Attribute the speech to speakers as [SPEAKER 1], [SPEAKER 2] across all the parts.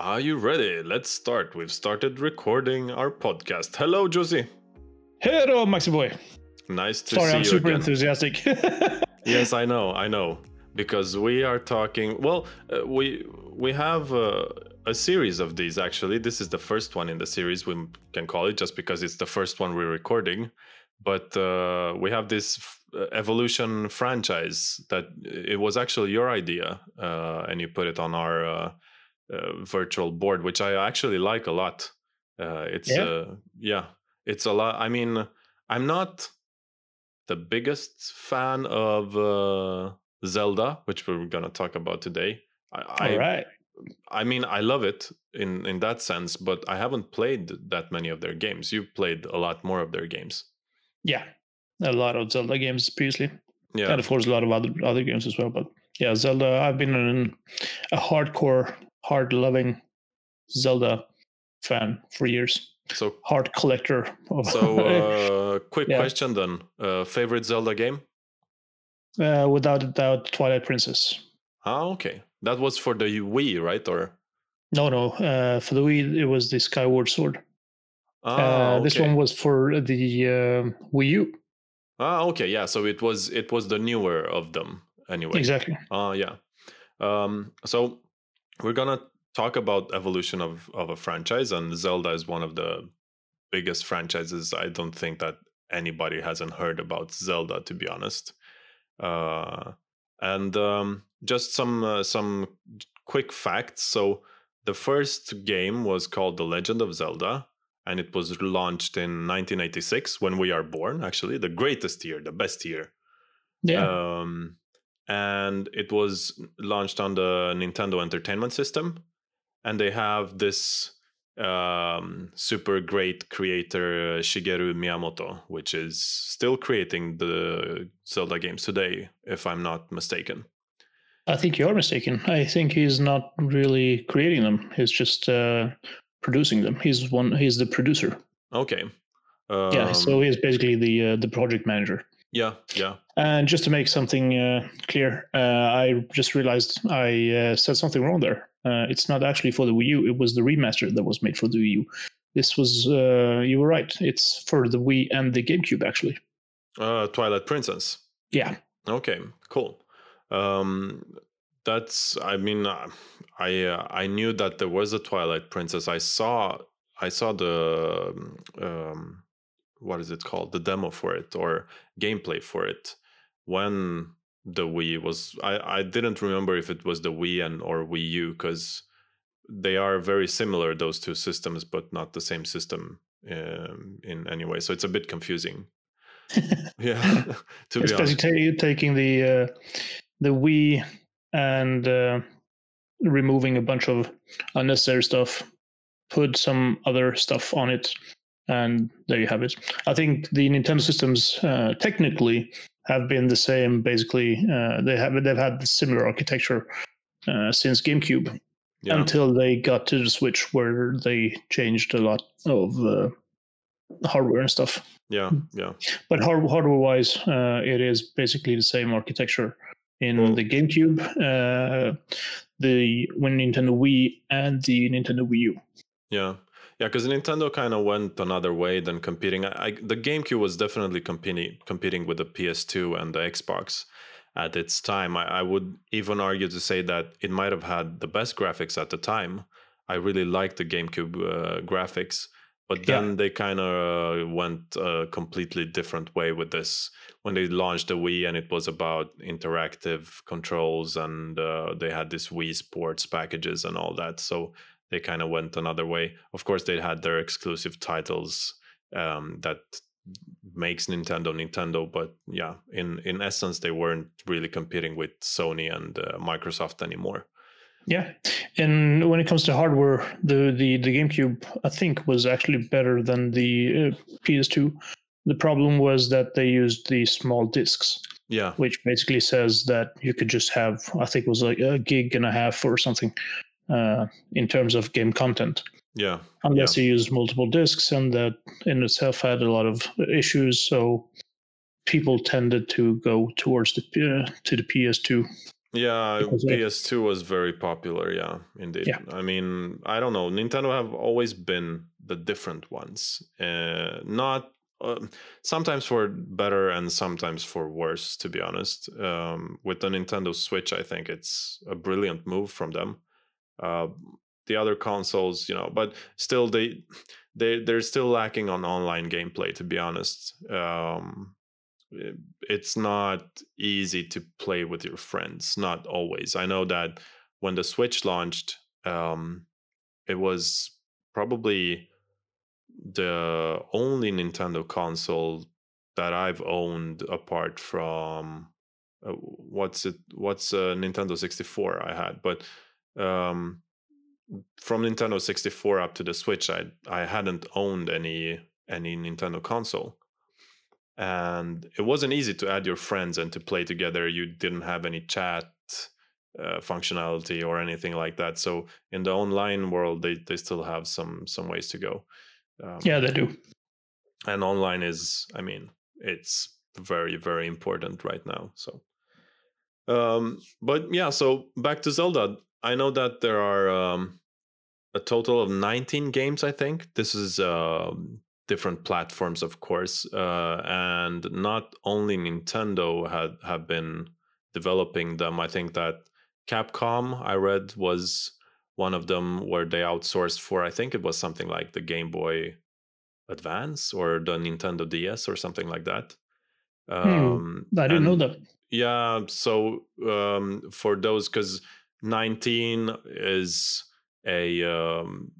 [SPEAKER 1] Are you ready? Let's start. We've started recording our podcast. Hello, Josie.
[SPEAKER 2] Hello, Maxi boy.
[SPEAKER 1] Nice to
[SPEAKER 2] Sorry,
[SPEAKER 1] see
[SPEAKER 2] I'm
[SPEAKER 1] you
[SPEAKER 2] super
[SPEAKER 1] again.
[SPEAKER 2] enthusiastic.
[SPEAKER 1] yes, I know, I know. Because we are talking. Well, uh, we we have uh, a series of these actually. This is the first one in the series. We can call it just because it's the first one we're recording. But uh, we have this f- uh, evolution franchise that it was actually your idea, uh, and you put it on our uh, virtual board, which I actually like a lot. Uh, it's
[SPEAKER 2] Yeah?
[SPEAKER 1] uh, yeah, it's a lot. I mean, I'm not the biggest fan of uh, Zelda, which we're gonna talk about today. I, I,
[SPEAKER 2] All right.
[SPEAKER 1] I mean, I love it in in that sense, but I haven't played that many of their games. You've played a lot more of their games.
[SPEAKER 2] Yeah, a lot of Zelda games previously,
[SPEAKER 1] Yeah,
[SPEAKER 2] and of course a lot of other other games as well. But yeah, Zelda. I've been an, a hardcore, hard loving Zelda fan for years.
[SPEAKER 1] so
[SPEAKER 2] Heart collector.
[SPEAKER 1] So uh, quick
[SPEAKER 2] Yeah.
[SPEAKER 1] question then: uh, favorite Zelda game?
[SPEAKER 2] uh, without a doubt, Twilight Princess.
[SPEAKER 1] Ah, okay, that was for the Wii, right? Or
[SPEAKER 2] No, no. Uh, for the Wii, it was the Skyward Sword.
[SPEAKER 1] ah,
[SPEAKER 2] uh, This one was for the uh, Wii U.
[SPEAKER 1] ah, okay, yeah. So it was it was the newer of them anyway.
[SPEAKER 2] Exactly.
[SPEAKER 1] Oh yeah. Um, so we're gonna talk about evolution of of a franchise, and Zelda is one of the biggest franchises. I don't think that anybody hasn't heard about Zelda, to be honest. Uh, and um, just some uh, some quick facts. So the first game was called The Legend of Zelda, and it was launched in 1986 when we are born. Actually, the greatest year, the best year
[SPEAKER 2] Yeah.
[SPEAKER 1] um, and it was launched on the Nintendo Entertainment System, and they have this um, super great creator Shigeru Miyamoto, which is still creating the Zelda games today, if I'm not mistaken.
[SPEAKER 2] I think you're mistaken. I think he's not really creating them. He's just uh, producing them. He's one. He's the producer.
[SPEAKER 1] Okay. Um,
[SPEAKER 2] yeah. So he's basically the uh, the project manager.
[SPEAKER 1] Yeah, yeah.
[SPEAKER 2] And just to make something uh, clear, uh, I just realized I uh, said something wrong there. Uh, it's not actually for the Wii U. It was the remaster that was made for the Wii U. This was uh, you were right. It's for the Wii and the GameCube actually.
[SPEAKER 1] Uh, Twilight Princess.
[SPEAKER 2] Yeah.
[SPEAKER 1] Okay, cool. Um, that's. I mean, uh, I uh, I knew that there was a Twilight Princess. I saw I saw the um, what is it called? The demo for it or gameplay for it when the Wii was. I I didn't remember if it was the Wii and or Wii U because they are very similar those two systems, but not the same system um, in any way. So it's a bit confusing. Yeah, to be
[SPEAKER 2] it's
[SPEAKER 1] honest.
[SPEAKER 2] basically ta- taking the uh, the Wii and uh, removing a bunch of unnecessary stuff, put some other stuff on it, and there you have it. I think the Nintendo systems uh, technically have been the same. Basically, uh, they have they've had similar architecture uh, since GameCube
[SPEAKER 1] Yeah.
[SPEAKER 2] until they got to the Switch, where they changed a lot of uh, hardware and stuff
[SPEAKER 1] Yeah, yeah,
[SPEAKER 2] but hard, hardware wise, uh, it is basically the same architecture in
[SPEAKER 1] Well-
[SPEAKER 2] the GameCube, uh, the when Nintendo Wii, and the Nintendo Wii U.
[SPEAKER 1] yeah, yeah. Because Nintendo kind of went another way than competing. I, I, the GameCube was definitely competing competing with the PS2 and the Xbox at its time. I, I would even argue to say that it might have had the best graphics at the time. I really liked the GameCube uh, graphics, but
[SPEAKER 2] Yeah.
[SPEAKER 1] then they kind of went a completely different way with this when they launched the Wii, and it was about interactive controls, and uh, they had this Wii Sports packages and all that. So they kind of went another way. Of course, they had their exclusive titles um, that makes Nintendo Nintendo, but yeah, in in essence, they weren't really competing with Sony and uh, Microsoft anymore.
[SPEAKER 2] Yeah, and when it comes to hardware, the the the GameCube I think was actually better than the uh, PS2. The problem was that they used the small discs,
[SPEAKER 1] Yeah,
[SPEAKER 2] which basically says that you could just have I think it was like a gig and a half or something uh, in terms of game content.
[SPEAKER 1] yeah,
[SPEAKER 2] unless you use multiple discs, and that in itself had a lot of issues. So people tended to go towards the uh, to the PS2.
[SPEAKER 1] Yeah, PS2 was very popular. Yeah, indeed.
[SPEAKER 2] Yeah.
[SPEAKER 1] I mean, I don't know. Nintendo have always been the different ones. Uh, not uh, sometimes for better and sometimes for worse. To be honest, um, with the Nintendo Switch, I think it's a brilliant move from them. Uh, the other consoles, you know, but still they they they're still lacking on online gameplay. To be honest. Um, it's not easy to play with your friends not always i know that when the switch launched um it was probably the only nintendo console that i've owned apart from uh, what's it what's uh, nintendo 64 i had but um from nintendo 64 up to the switch i i hadn't owned any any nintendo console. And it wasn't easy to add your friends and to play together. You didn't have any chat uh, functionality or anything like that. So in the online world they, they still have some some ways to go. Um,
[SPEAKER 2] Yeah, they do.
[SPEAKER 1] and online is i mean it's very very important right now so. Um but yeah so back to zelda i know that there are um a total of 19 games i think this is um different platforms of course uh and not only nintendo had have been developing them i think that capcom i read was one of them where they outsourced for i think it was something like the game boy Advance or the Nintendo DS or something like that. Um,
[SPEAKER 2] I didn't know that.
[SPEAKER 1] Yeah, so um, for those, because 19 is a um,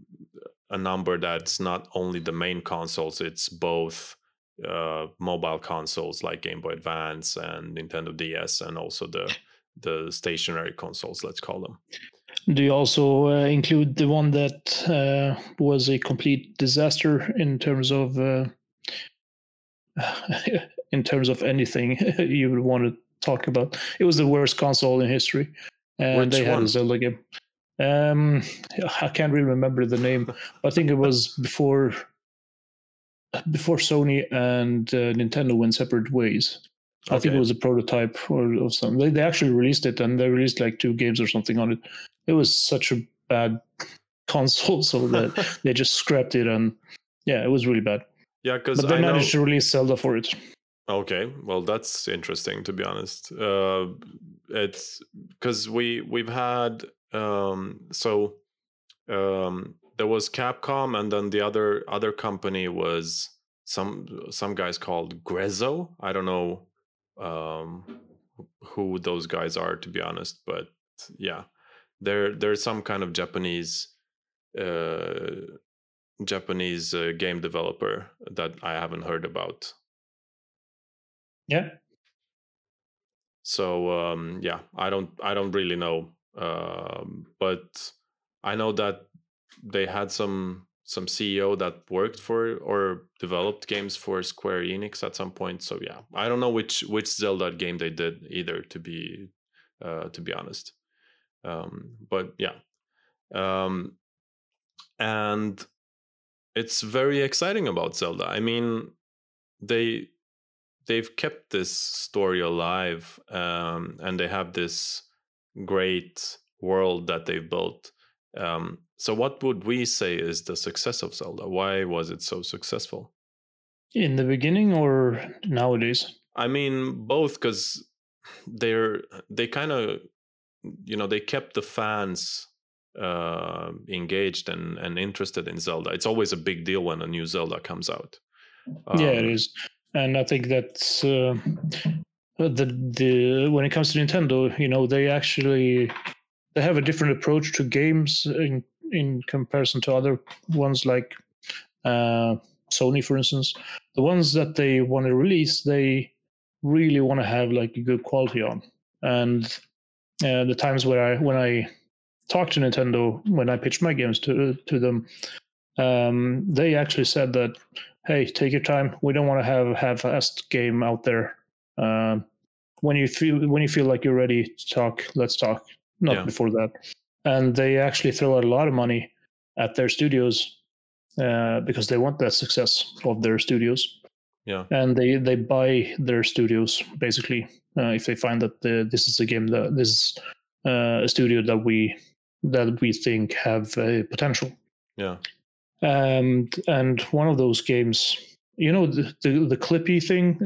[SPEAKER 1] a number that's not only the main consoles; it's both uh, mobile consoles like Game Boy Advance and Nintendo DS, and also the the stationary consoles. Let's call them.
[SPEAKER 2] Do you also uh, include the one that uh, was a complete disaster in terms of uh, in terms of anything you would want to talk about? It was the worst console in history, and
[SPEAKER 1] Which
[SPEAKER 2] they had a Zelda game. Um, I can't really remember the name. I think it was before before Sony and uh, Nintendo went separate ways. I think it was a prototype or, or something. They, they actually released it and they released like two games or something on it. It was such a bad console, so that they just scrapped it and yeah, it was really bad.
[SPEAKER 1] yeah, because
[SPEAKER 2] But they
[SPEAKER 1] I know.
[SPEAKER 2] managed to release Zelda for it.
[SPEAKER 1] Okay, well, that's interesting to be honest. Uh, it's because we we've had um, so um, there was Capcom, and then the other other company was some some guys called Grezzo. I don't know um, who those guys are to be honest, but yeah, they're they're some kind of Japanese uh, Japanese uh, game developer that I haven't heard about.
[SPEAKER 2] Yeah.
[SPEAKER 1] So um yeah i don't i don't really know um but i know that they had some some ceo that worked for or developed games for square enix at some point so yeah. I don't know which which zelda game they did either to be uh to be honest. Um but yeah um and it's very exciting about zelda. I mean they they've kept this story alive um, and they have this great world that they've built. Um, so what would we say is the success of zelda? Why was it so successful?
[SPEAKER 2] In the beginning or nowadays?
[SPEAKER 1] i mean both because they're they kind of you know they kept the fans uh, engaged and, and interested in zelda. It's always a big deal when a new zelda comes out.
[SPEAKER 2] Yeah, it
[SPEAKER 1] Um,
[SPEAKER 2] is. And I think that's uh, the the when it comes to Nintendo, you know, they actually they have a different approach to games in in comparison to other ones like uh, Sony, for instance. The ones that they want to release, they really want to have like a good quality on. And uh, the times where I when I talk to Nintendo when I pitch my games to to them, um, they actually said that hey, take your time. We don't want to have have a game out there. Um, when you feel when you feel like you're ready to talk, let's talk. Not
[SPEAKER 1] Yeah.
[SPEAKER 2] before that. And they actually throw out a lot of money at their studios uh, because they want that success of their studios.
[SPEAKER 1] Yeah.
[SPEAKER 2] and they they buy their studios basically uh, if they find that the, this is a game that this is uh, a studio that we that we think have a potential.
[SPEAKER 1] Yeah.
[SPEAKER 2] Um, and one of those games, you know, the, the the Clippy thing,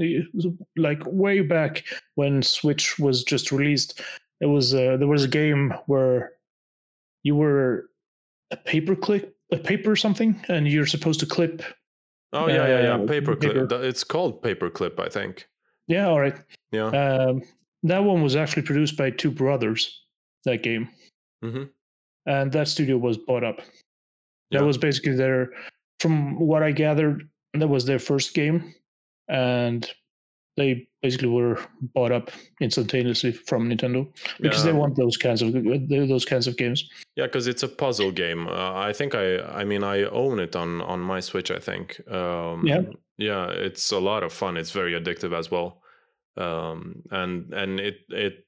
[SPEAKER 2] like way back when Switch was just released, it was uh, there was a game where you were a paper clip, a paper something, and you're supposed to clip.
[SPEAKER 1] Oh yeah, yeah, yeah.
[SPEAKER 2] Uh, paper-
[SPEAKER 1] clip. It's called Paperclip, I think.
[SPEAKER 2] Yeah, all right.
[SPEAKER 1] Yeah.
[SPEAKER 2] Um, that one was actually produced by two brothers. That game,
[SPEAKER 1] hmm
[SPEAKER 2] and that studio was bought up.
[SPEAKER 1] Yeah.
[SPEAKER 2] That was basically their, from what I gathered, that was their first game, and they basically were bought up instantaneously from Nintendo because they want those kinds of those kinds of games.
[SPEAKER 1] Yeah, because it's a puzzle game. Uh, I think I, I mean, I own it on on my Switch. I think. Um,
[SPEAKER 2] Yeah.
[SPEAKER 1] Yeah, it's a lot of fun. It's very addictive as well, um, and and it it,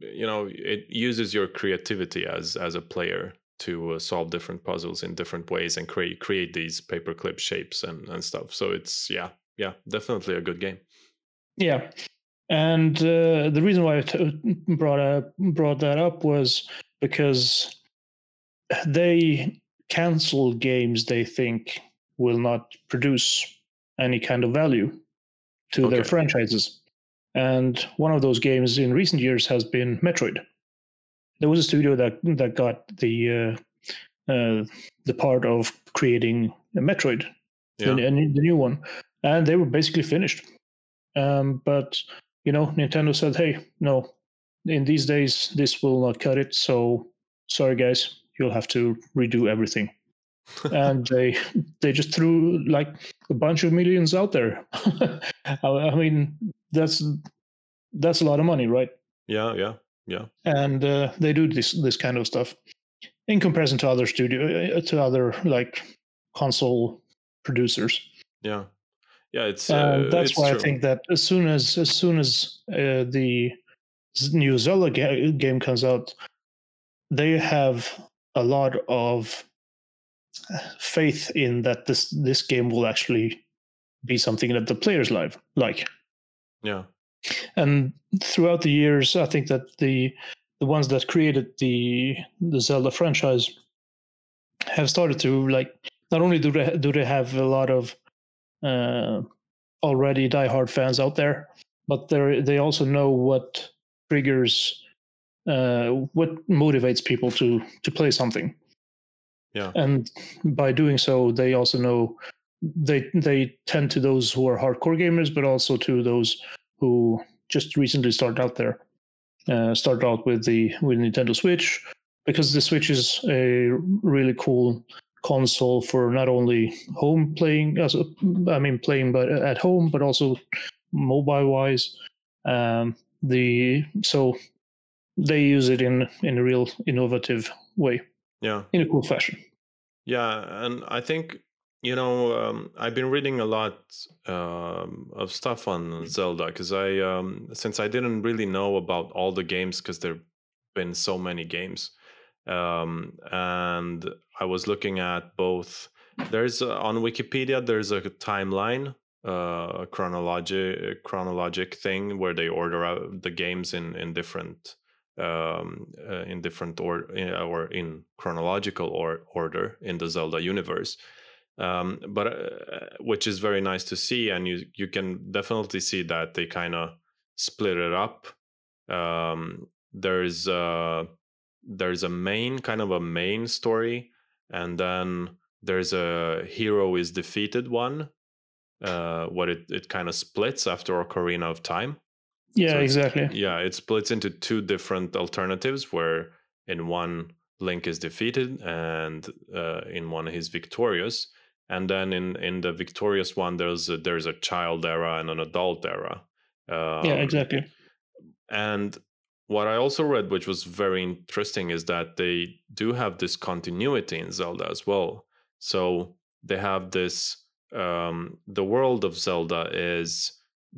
[SPEAKER 1] you know, it uses your creativity as as a player to uh, solve different puzzles in different ways and create create these paperclip shapes and and stuff. So it's yeah, yeah, definitely a good game.
[SPEAKER 2] Yeah, and uh, the reason why I t- brought up, brought that up was because they cancel games they think will not produce any kind of value to their franchises. And one of those games in recent years has been Metroid. There was a studio that that got the uh, uh, the part of creating a Metroid,
[SPEAKER 1] Yeah,
[SPEAKER 2] the, the new one, and they were basically finished. Um, but you know, Nintendo said, "Hey, no, in these days this will not cut it. So sorry, guys, you'll have to redo everything." and they they just threw like a bunch of millions out there. I I mean, that's that's a lot of money, right?
[SPEAKER 1] yeah, yeah, yeah.
[SPEAKER 2] And uh, they do this this kind of stuff in comparison to other studio uh, to other like console producers.
[SPEAKER 1] Yeah, yeah. It's
[SPEAKER 2] Uh,
[SPEAKER 1] uh,
[SPEAKER 2] that's
[SPEAKER 1] it's
[SPEAKER 2] why
[SPEAKER 1] true.
[SPEAKER 2] I think that as soon as as soon as uh, the new Zelda ga- game comes out, they have a lot of faith in that this this game will actually be something that the players live like.
[SPEAKER 1] Yeah,
[SPEAKER 2] And throughout the years, I think that the the ones that created the the Zelda franchise have started to like not only do they do they have a lot of uh, already diehard fans out there, but they they also know what triggers uh, what motivates people to to play something.
[SPEAKER 1] Yeah.
[SPEAKER 2] and by doing so, they also know they they tend to those who are hardcore gamers, but also to those who just recently started out there. Uh, started out with the with Nintendo Switch because the Switch is a really cool console for not only home playing, as I mean playing, but at home, but also mobile wise. Um, the so they use it in in a real innovative way,
[SPEAKER 1] yeah.
[SPEAKER 2] in a cool fashion.
[SPEAKER 1] Yeah, and I think you know um, I've been reading a lot um, of stuff on Zelda because I um, since I didn't really know about all the games because there've been so many games, um, and I was looking at both. There's uh, on Wikipedia there's a timeline, uh, a chronologic chronologic thing where they order out the games in in different um, uh, in different or or in chronological or order in the Zelda universe. Um, but uh, which is very nice to see, and you you can definitely see that they kind of split it up. Um, there's uh, there's a main kind of a main story, and then there's a hero is defeated one. Uh, what it it kind of splits after Ocarina of Time
[SPEAKER 2] Yeah,
[SPEAKER 1] So
[SPEAKER 2] exactly.
[SPEAKER 1] yeah it splits into two different alternatives where in one link is defeated and uh, in one he's victorious and then in in the victorious one there's a, there's a child era and an adult era um,
[SPEAKER 2] yeah, exactly.
[SPEAKER 1] and what I also read, which was very interesting, is that they do have this continuity in Zelda as well. So they have this um, the world of Zelda is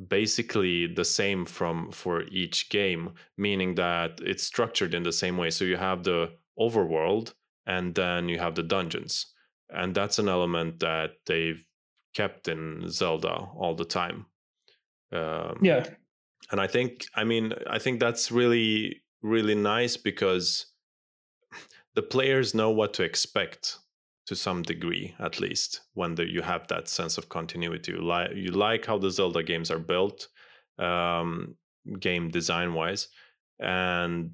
[SPEAKER 1] basically the same from for each game, meaning that it's structured in the same way. So you have the overworld and then you have the dungeons. And that's an element that they've kept in Zelda all the time. Um,
[SPEAKER 2] yeah,
[SPEAKER 1] and I think I mean I think that's really really nice because the players know what to expect to some degree at least when the, you have that sense of continuity you like you like how the zelda games are built um, game design wise and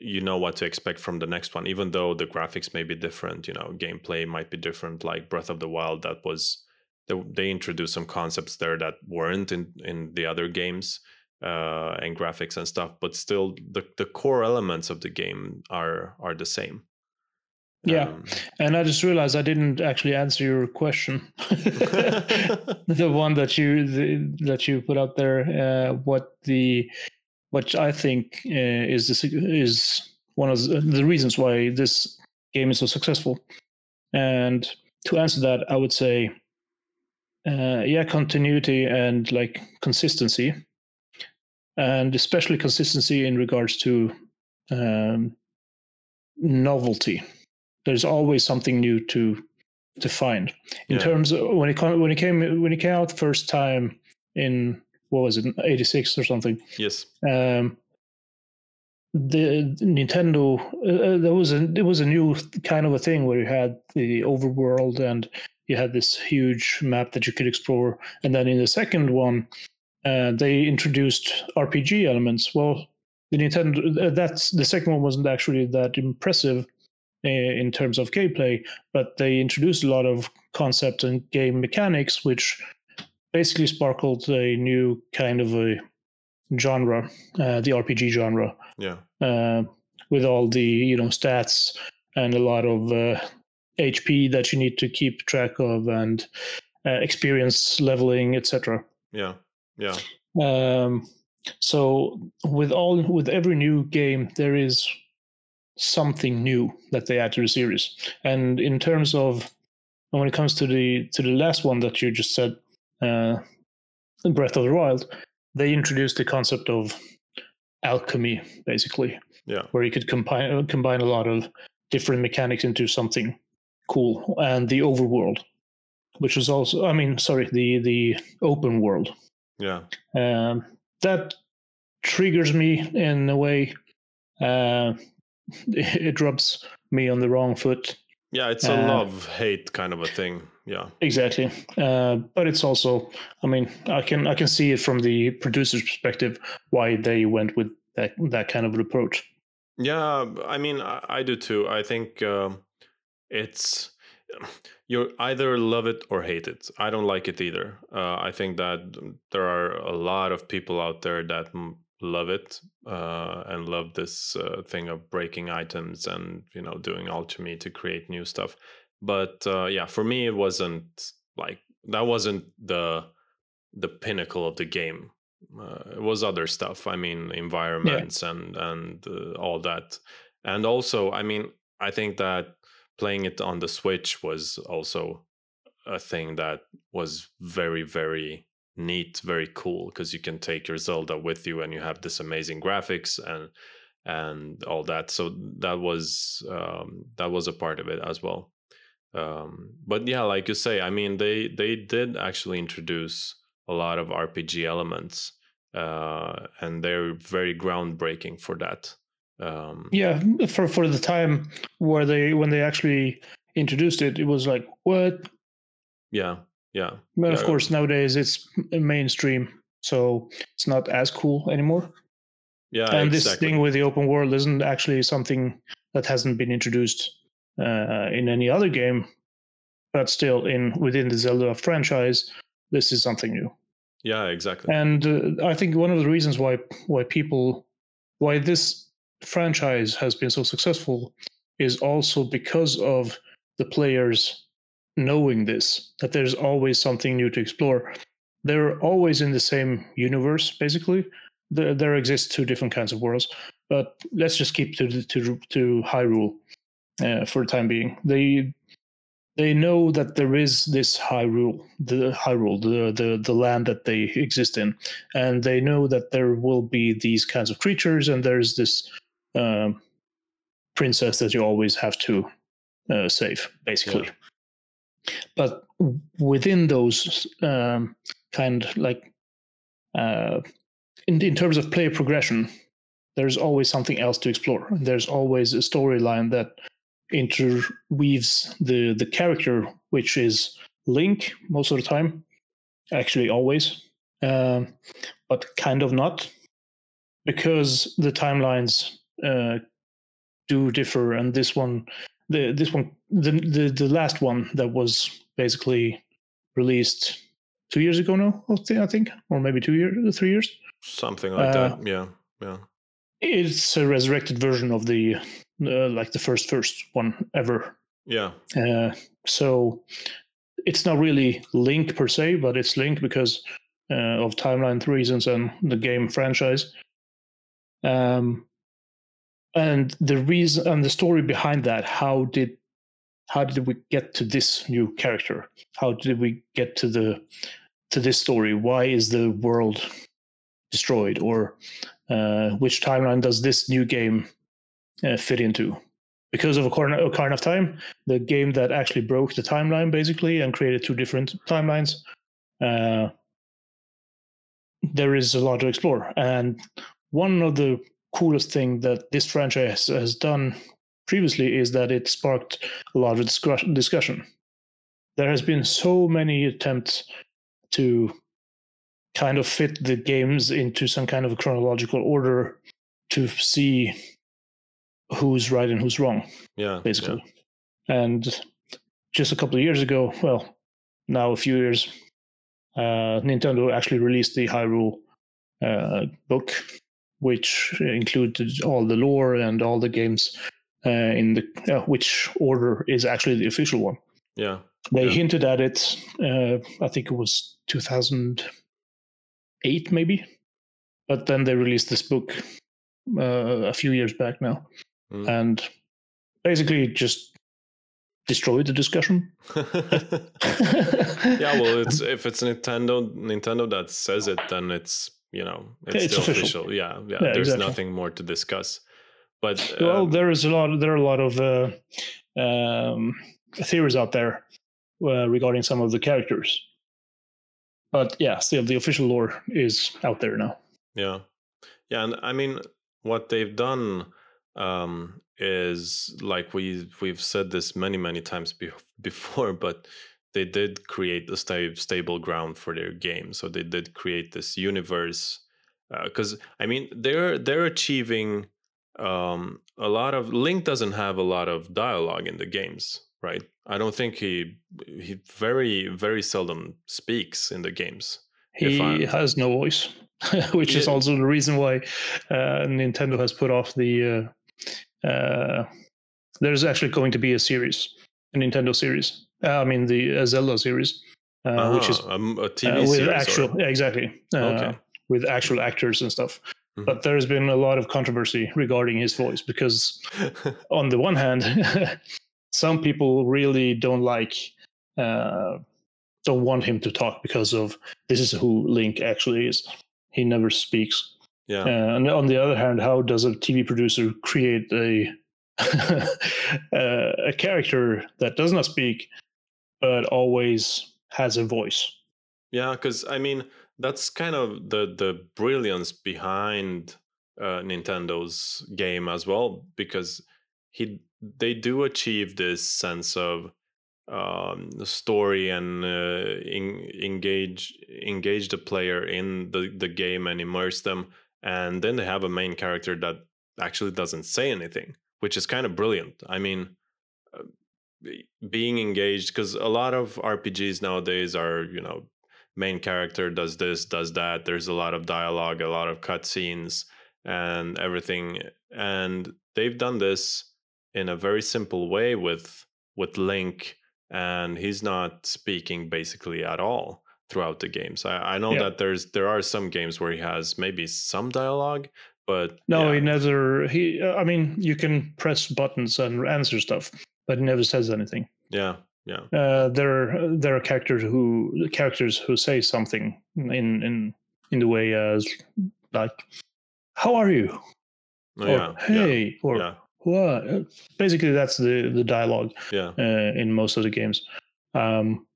[SPEAKER 1] you know what to expect from the next one even though the graphics may be different you know gameplay might be different like breath of the wild that was they introduced some concepts there that weren't in in the other games uh, and graphics and stuff but still the the core elements of the game are are the same
[SPEAKER 2] yeah, um, and I just realized I didn't actually answer your question. the one that you the, that you put out there, uh, what the what I think uh, is this, is one of the reasons why this game is so successful. And to answer that, I would say, uh, yeah, continuity and like consistency, and especially consistency in regards to um, novelty there's always something new to to find. In yeah. terms of when it when it came when it came out first time in what was it 86 or something?
[SPEAKER 1] Yes.
[SPEAKER 2] Um the nintendo uh, uh, there was a it was a new kind of a thing where you had the overworld and you had this huge map that you could explore. And then in the second one uh, they introduced rpg elements. Well the nintendo uh, that's the second one wasn't actually that impressive in terms of gameplay, but they introduced a lot of concept and game mechanics, which basically sparkled a new kind of a genre, uh, the RPG genre.
[SPEAKER 1] Yeah.
[SPEAKER 2] Uh, with all the you know stats and a lot of uh, HP that you need to keep track of and uh, experience leveling, etc.
[SPEAKER 1] Yeah. Yeah.
[SPEAKER 2] Um, so with all with every new game, there is something new that they add to the series. And in terms of when it comes to the to the last one that you just said, uh, Breath of the Wild, they introduced the concept of alchemy, basically.
[SPEAKER 1] Yeah.
[SPEAKER 2] Where you could combine uh, combine a lot of different mechanics into something cool, and the overworld, which was also, I mean, sorry, the the open world.
[SPEAKER 1] Yeah.
[SPEAKER 2] Um, that triggers me in a way. Uh, it rubs me on the wrong foot.
[SPEAKER 1] Yeah, it's a uh, love hate kind of a thing. Yeah,
[SPEAKER 2] exactly. Uh, but it's also, I mean, I can I can see it from the producer's perspective why they went with that that kind of approach.
[SPEAKER 1] Yeah, I mean, I, I do too. I think uh, it's you either love it or hate it. I don't like it either. Uh, I think that there are a lot of people out there that love it uh, and love this uh, thing of breaking items and you know doing alchemy to create new stuff but uh, yeah for me it wasn't like that wasn't the the pinnacle of the game uh, it was other stuff i mean environments yeah. and and uh, all that and also i mean i think that playing it on the switch was also a thing that was very very neat, very cool because you can take your Zelda with you and you have this amazing graphics and and all that. So that was um, that was a part of it as well. Um, but yeah, like you say, I mean, they they did actually introduce a lot of RPG elements, uh, and they're very groundbreaking for that. Um,
[SPEAKER 2] yeah, for for the time where they when they actually introduced it, it was like what?
[SPEAKER 1] Yeah, yeah.
[SPEAKER 2] But
[SPEAKER 1] yeah.
[SPEAKER 2] of course, nowadays it's mainstream, so it's not as cool anymore.
[SPEAKER 1] Yeah,
[SPEAKER 2] and
[SPEAKER 1] exactly.
[SPEAKER 2] this thing with the open world isn't actually something that hasn't been introduced uh, in any other game, but still in within the Zelda franchise, this is something new.
[SPEAKER 1] Yeah, exactly.
[SPEAKER 2] And uh, I think one of the reasons why why people why this franchise has been so successful is also because of the players knowing this that there's always something new to explore they're always in the same universe basically there, there exist two different kinds of worlds but let's just keep to to to hyrule uh, for the time being. They they know that there is this hyrule the hyrule the, the the land that they exist in. And they know that there will be these kinds of creatures and there's this uh, princess that you always have to uh, save basically. Yeah. But within those um, kind like uh, in in terms of player progression, there's always something else to explore. There's always a storyline that interweaves the the character, which is Link most of the time, actually always, um, but kind of not, because the timelines uh, do differ, and this one, the this one, the, the the last one that was basically released two years ago now, I think, or maybe two years, three years,
[SPEAKER 1] something like uh, that. Yeah, yeah.
[SPEAKER 2] It's a resurrected version of the uh, like the first first one ever.
[SPEAKER 1] Yeah.
[SPEAKER 2] Uh, so it's not really Link per se, but it's Link because uh, of timeline reasons and the game franchise. Um, and the reason and the story behind that, how did how did we get to this new character? How did we get to the to this story? Why is the world destroyed, or uh, which timeline does this new game uh, fit into? Because of Ocarina of Time, the game that actually broke the timeline basically and created two different timelines. Uh, there is a lot to explore, and one of the coolest thing that this franchise has done previously is that it sparked a lot of discussion. There has been so many attempts to kind of fit the games into some kind of a chronological order to see who's right and who's wrong.
[SPEAKER 1] Yeah.
[SPEAKER 2] Basically. Yeah. And just a couple of years ago, well, now a few years, uh, Nintendo actually released the Hyrule uh, book, which included all the lore and all the games uh, in the uh, which order is actually the official one.
[SPEAKER 1] Yeah.
[SPEAKER 2] They
[SPEAKER 1] yeah.
[SPEAKER 2] hinted at it. Uh, I think it was 2008, maybe. But then they released this book uh, a few years back now, mm. and basically just destroyed the discussion.
[SPEAKER 1] yeah, well, it's if it's Nintendo, Nintendo that says it, then it's you know it's, it's still official. official. Yeah, yeah, yeah. There's exactly. nothing more to discuss. But
[SPEAKER 2] well, um, there is a lot. There are a lot of uh, um, theories out there uh, regarding some of the characters. But yeah, still the official lore is out there now.
[SPEAKER 1] Yeah, yeah, and I mean what they've done um, is like we we've said this many many times be- before, but they did create a sta- stable ground for their game. So they did create this universe because uh, I mean they're they're achieving um, a lot of Link doesn't have a lot of dialogue in the games, right? I don't think he he very very seldom speaks in the games.
[SPEAKER 2] He has no voice, which yeah. is also the reason why uh, Nintendo has put off the. Uh, uh, there's actually going to be a series, a Nintendo series. Uh, I mean the Zelda series, uh, which is
[SPEAKER 1] um, a TV
[SPEAKER 2] with
[SPEAKER 1] series.
[SPEAKER 2] Actual, exactly. okay. With actual actors and stuff. Mm-hmm. But there's been a lot of controversy regarding his voice because, on the one hand, some people really don't like, uh, don't want him to talk because of this is who Link actually is. He never speaks.
[SPEAKER 1] Yeah.
[SPEAKER 2] Uh, and on the other hand, how does a TV producer create a uh, a character that does not speak but always has a voice?
[SPEAKER 1] Yeah, because I mean, that's kind of the the brilliance behind uh, Nintendo's game as well because he they do achieve this sense of um, story and uh, in, engage engage the player in the, the game and immerse them and then they have a main character that actually doesn't say anything which is kind of brilliant i mean uh, being engaged because a lot of rpgs nowadays are you know main character does this, does that. There's a lot of dialogue, a lot of cutscenes, and everything. And they've done this in a very simple way with with Link, and he's not speaking basically at all throughout the games. I, I know yeah. that there's there are some games where he has maybe some dialogue, but
[SPEAKER 2] no,
[SPEAKER 1] yeah.
[SPEAKER 2] he never. He, I mean, you can press buttons and answer stuff, but he never says anything.
[SPEAKER 1] Yeah, yeah
[SPEAKER 2] uh, there there are characters who characters who say something in in in the way as like how are you
[SPEAKER 1] oh, or yeah,
[SPEAKER 2] hey
[SPEAKER 1] yeah,
[SPEAKER 2] or
[SPEAKER 1] yeah.
[SPEAKER 2] what basically that's the the dialogue
[SPEAKER 1] yeah
[SPEAKER 2] uh, in most of the games Um,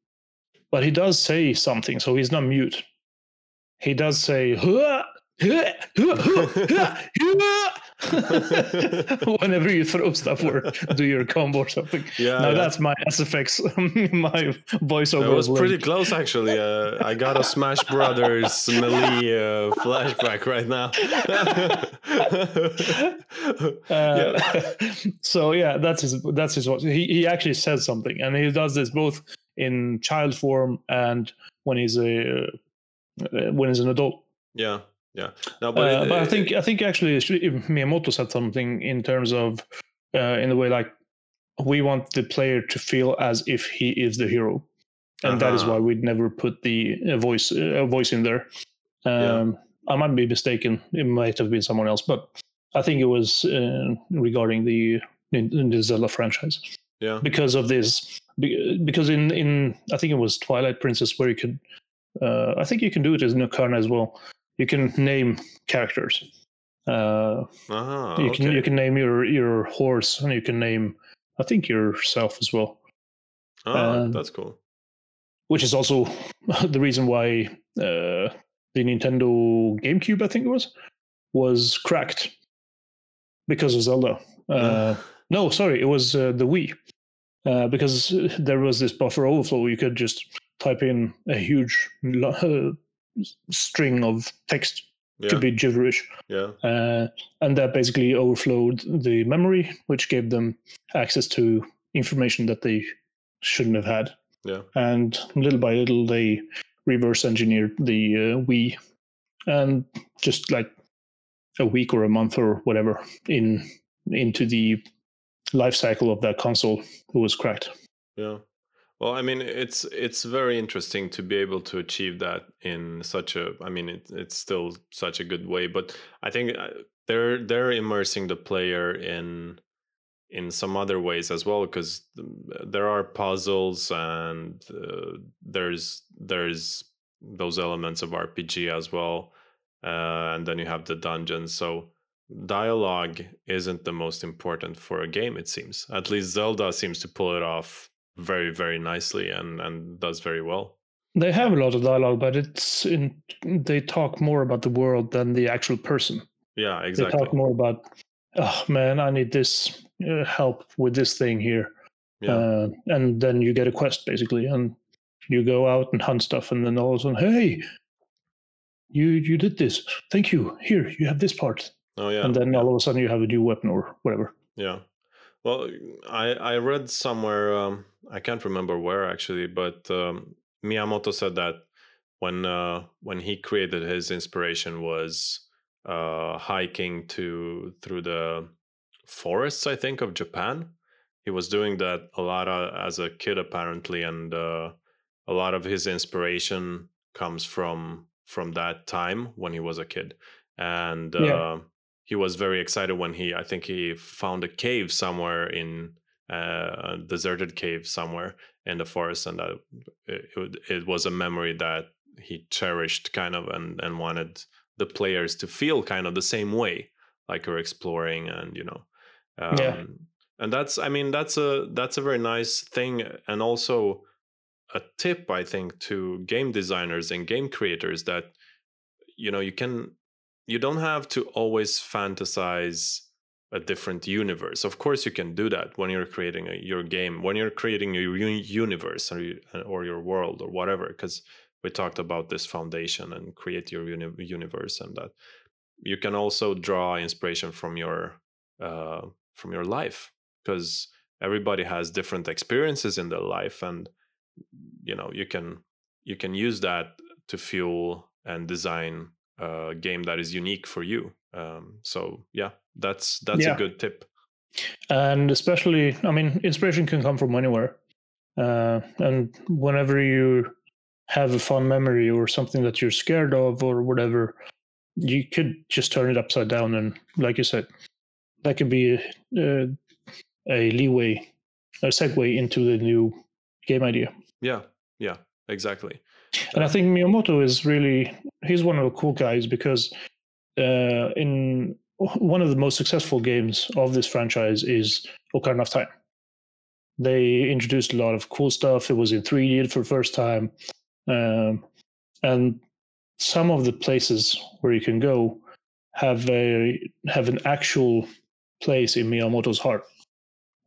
[SPEAKER 2] but he does say something, so he's not mute. He does say whenever you throw stuff or do your combo or something.
[SPEAKER 1] Yeah,
[SPEAKER 2] now
[SPEAKER 1] yeah.
[SPEAKER 2] that's my SFX, my voiceover.
[SPEAKER 1] That was
[SPEAKER 2] of
[SPEAKER 1] pretty close, actually. Uh, I got a Smash Brothers melee uh, flashback right now.
[SPEAKER 2] Uh, so yeah, that's his. That's his. voice. He he actually says something, and he does this both in child form and when he's a uh, when he's an adult.
[SPEAKER 1] yeah, yeah. No, but,
[SPEAKER 2] Uh,
[SPEAKER 1] it-
[SPEAKER 2] but I think I think actually Miyamoto said something in terms of uh, in the way like we want the player to feel as if he is the hero, and that is
[SPEAKER 1] Uh-huh.
[SPEAKER 2] why we'd never put the uh, voice uh, voice in there.
[SPEAKER 1] Yeah.
[SPEAKER 2] Um, I might be mistaken; it might have been someone else, but I think it was uh, regarding the the Zelda franchise
[SPEAKER 1] yeah,
[SPEAKER 2] because of this because in in I think it was Twilight Princess where you could uh, I think you can do it as Ocarina as well. You can name characters. Uh,
[SPEAKER 1] uh-huh,
[SPEAKER 2] you can
[SPEAKER 1] okay.
[SPEAKER 2] you can name your your horse and you can name I think yourself as well,
[SPEAKER 1] Oh,
[SPEAKER 2] um,
[SPEAKER 1] that's cool.
[SPEAKER 2] which is also the reason why uh, the Nintendo GameCube I think it was was cracked because of Zelda. Uh, no, sorry, it was uh, the Wii. Uh, because there was this buffer overflow, you could just type in a huge uh, string of text.
[SPEAKER 1] yeah,
[SPEAKER 2] Could be gibberish,
[SPEAKER 1] yeah,
[SPEAKER 2] uh, and that basically overflowed the memory, which gave them access to information that they shouldn't have had.
[SPEAKER 1] yeah,
[SPEAKER 2] And little by little, they reverse engineered the uh, Wii, and just like a week or a month or whatever in into the life cycle of that console, was cracked.
[SPEAKER 1] yeah. Well, I mean, it's it's very interesting to be able to achieve that in such a. I mean, it, it's still such a good way, but I think uh, they're they're immersing the player in in some other ways as well because there are puzzles and uh, there's there's those elements of RPG as well, uh, and then you have the dungeons. So dialogue isn't the most important for a game. It seems at least Zelda seems to pull it off very very nicely and and does very well.
[SPEAKER 2] They have a lot of dialogue, but it's in they talk more about the world than the actual person.
[SPEAKER 1] Yeah, exactly They
[SPEAKER 2] talk more about, oh man, I need this uh, help with this thing here,
[SPEAKER 1] Yeah,
[SPEAKER 2] uh, and then you get a quest basically, and you go out and hunt stuff, and then all of a sudden, hey, you you did this, thank you. Here, you have this part,
[SPEAKER 1] oh yeah,
[SPEAKER 2] and then
[SPEAKER 1] yeah.
[SPEAKER 2] all of a sudden you have a new weapon or whatever.
[SPEAKER 1] Yeah. Well, I I read somewhere um, I can't remember where actually, but um, Miyamoto said that when uh, when he created his inspiration was uh, hiking to through the forests, I think, of Japan. He was doing that a lot uh, as a kid apparently, and uh, a lot of his inspiration comes from from that time when he was a kid, and
[SPEAKER 2] Yeah.
[SPEAKER 1] uh, he was very excited when he I think he found a cave somewhere in uh, a deserted cave somewhere in the forest, and that it, it, it was a memory that he cherished kind of and and wanted the players to feel kind of the same way, like you're exploring and you know, um,
[SPEAKER 2] Yeah.
[SPEAKER 1] and that's I mean that's a that's a very nice thing, and also a tip I think to game designers and game creators that you know you can you don't have to always fantasize a different universe. Of course, you can do that when you're creating a, your game, when you're creating your uni- universe or, or your world or whatever. Because we talked about this foundation and create your uni- universe, and that you can also draw inspiration from your uh, from your life because everybody has different experiences in their life, and you know you can you can use that to fuel and design a game that is unique for you. Um, so yeah, that's that's
[SPEAKER 2] Yeah.
[SPEAKER 1] a good tip.
[SPEAKER 2] and especially i mean inspiration can come from anywhere uh, and whenever you have a fun memory or something that you're scared of or whatever you could just turn it upside down and like you said that could be a, a leeway a segue into the new game idea
[SPEAKER 1] Yeah, yeah, exactly.
[SPEAKER 2] And I think Miyamoto is really he's one of the cool guys because uh, in one of the most successful games of this franchise is Ocarina of Time. they introduced a lot of cool stuff. It was in 3D for the first time, um, and some of the places where you can go have a have an actual place in Miyamoto's heart.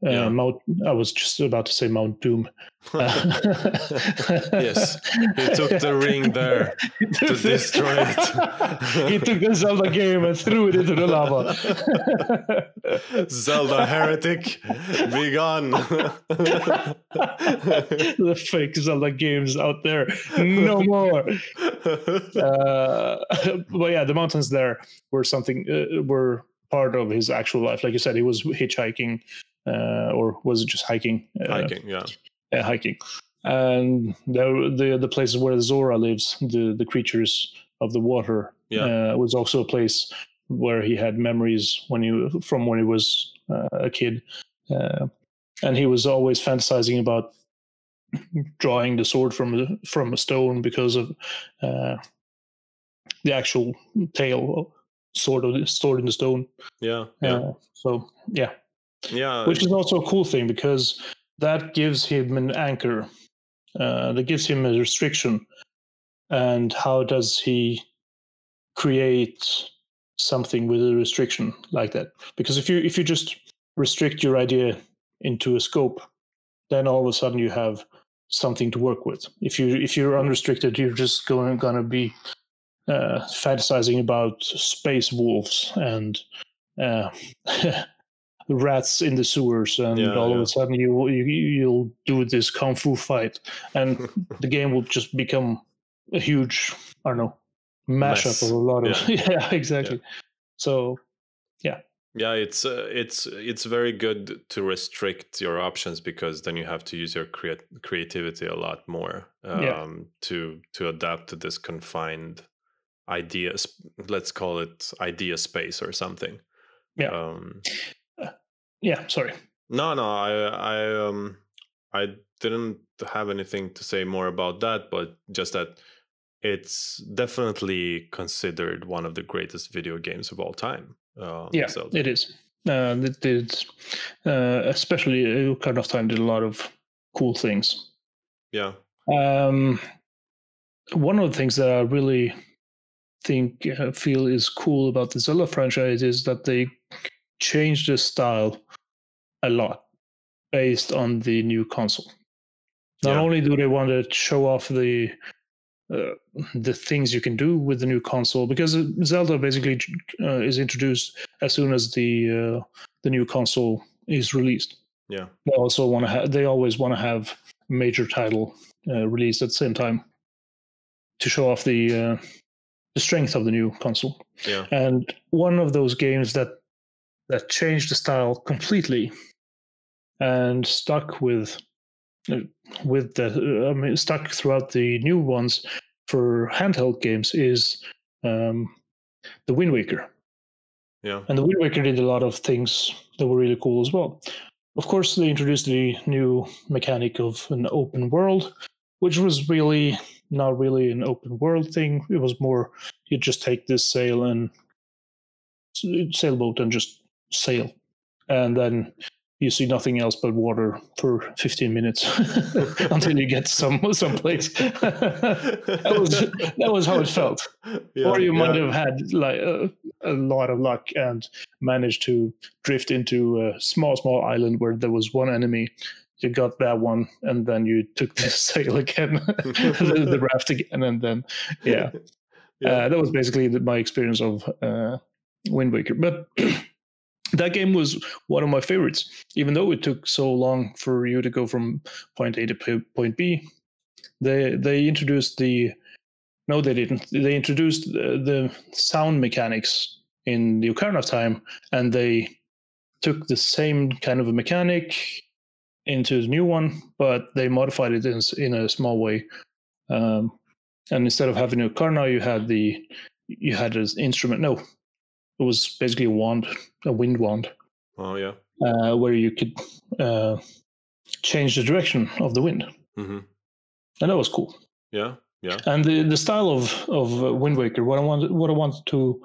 [SPEAKER 2] Uh,
[SPEAKER 1] Yeah.
[SPEAKER 2] Mount, I was just about to say Mount Doom.
[SPEAKER 1] Yes, he took the ring there to destroy it.
[SPEAKER 2] he took the Zelda game and threw it into the lava.
[SPEAKER 1] Zelda heretic, be gone.
[SPEAKER 2] the fake Zelda games out there, no more. Uh, but yeah, the mountains there were something uh, were part of his actual life. Like you said, he was hitchhiking, or was it just hiking? Uh,
[SPEAKER 1] Hiking, yeah.
[SPEAKER 2] uh, hiking. And the, the the places where Zora lives, the the creatures of the water,
[SPEAKER 1] Yeah.
[SPEAKER 2] uh, was also a place where he had memories when he from when he was uh, a kid, uh, and he was always fantasizing about drawing the sword from a, from a stone because of uh, the actual tale sword of the sword in the stone.
[SPEAKER 1] Yeah, yeah,
[SPEAKER 2] Uh, so yeah,
[SPEAKER 1] yeah.
[SPEAKER 2] which is also a cool thing because that gives him an anchor uh, that gives him a restriction and how does he create something with a restriction like that because if you if you just restrict your idea into a scope then all of a sudden you have something to work with if you if you're unrestricted you're just going gonna be uh, fantasizing about space wolves and uh, rats in the sewers, and
[SPEAKER 1] Yeah,
[SPEAKER 2] all of a sudden you, you you'll do this kung fu fight, and the game will just become a huge, I don't know, mashup
[SPEAKER 1] Mess.
[SPEAKER 2] of a lot of yeah, exactly. So
[SPEAKER 1] yeah Yeah, it's uh, it's it's very good to restrict your options because then you have to use your creat- creativity a lot more um,
[SPEAKER 2] Yeah.
[SPEAKER 1] to to adapt to this confined idea sp- let's call it idea space or something
[SPEAKER 2] Yeah.
[SPEAKER 1] um
[SPEAKER 2] yeah, sorry.
[SPEAKER 1] no no i i um i didn't have anything to say more about that but just that it's definitely considered one of the greatest video games of all time um,
[SPEAKER 2] Yeah,
[SPEAKER 1] Zelda.
[SPEAKER 2] it is. Uh, it did, uh, especially Ocarina of Time did a lot of cool things.
[SPEAKER 1] yeah
[SPEAKER 2] Um, one of the things that I really think uh, feel is cool about the Zelda franchise is that they changed the style a lot based on the new console. Not
[SPEAKER 1] Yeah.
[SPEAKER 2] only do they want to show off the uh, the things you can do with the new console, because uh, Zelda basically uh, is introduced as soon as the uh, the new console is released
[SPEAKER 1] yeah
[SPEAKER 2] they also want to have they always want to have major title uh, released at the same time to show off the uh, the strength of the new console
[SPEAKER 1] yeah
[SPEAKER 2] and one of those games that that changed the style completely and stuck with uh, with the I mean, stuck throughout the new ones for handheld games is um, the Wind Waker
[SPEAKER 1] yeah
[SPEAKER 2] and the Wind Waker did a lot of things that were really cool as well. Of course, they introduced the new mechanic of an open world, which was really not really an open world thing. It was more you just take this sail and sailboat and just sail, and then you see nothing else but water for 15 minutes until you get some someplace. that was that was how it felt.
[SPEAKER 1] Yeah,
[SPEAKER 2] or you might have had like a, a lot of luck and managed to drift into a small small island where there was one enemy. You got that one and then you took the sail again the, the raft again and then yeah,
[SPEAKER 1] Yeah.
[SPEAKER 2] Uh, that was basically the, my experience of uh, wind waker but that game was one of my favorites even though it took so long for you to go from point a to point b they they introduced the no, they didn't. They introduced the, the sound mechanics in the Ocarina of Time, and they took the same kind of a mechanic into the new one, but they modified it in, in a small way. Um, and instead of having a Ocarina, you had the you had an instrument. No, it was basically a wand, a wind wand,
[SPEAKER 1] oh yeah
[SPEAKER 2] uh, where you could uh, change the direction of the wind,
[SPEAKER 1] hmm
[SPEAKER 2] and that was cool.
[SPEAKER 1] yeah yeah
[SPEAKER 2] And the, the style of of uh, Wind Waker, what I want what I want to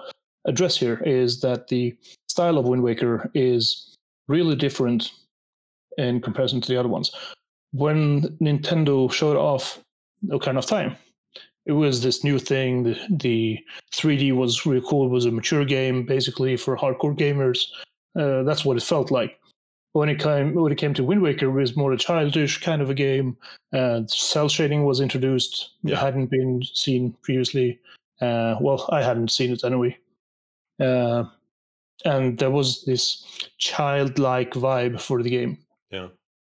[SPEAKER 2] address here is that the style of Wind Waker is really different in comparison to the other ones. When Nintendo showed off Ocarina of Time, it was this new thing. The, the 3D was really cool. It was a mature game, basically for hardcore gamers. Uh, that's what it felt like. When it came when it came to Wind Waker, it was more a childish kind of a game. Uh, cel shading was introduced. It hadn't been seen previously. Uh, well, I hadn't seen it anyway. Uh, and there was this childlike vibe for the game.
[SPEAKER 1] Yeah.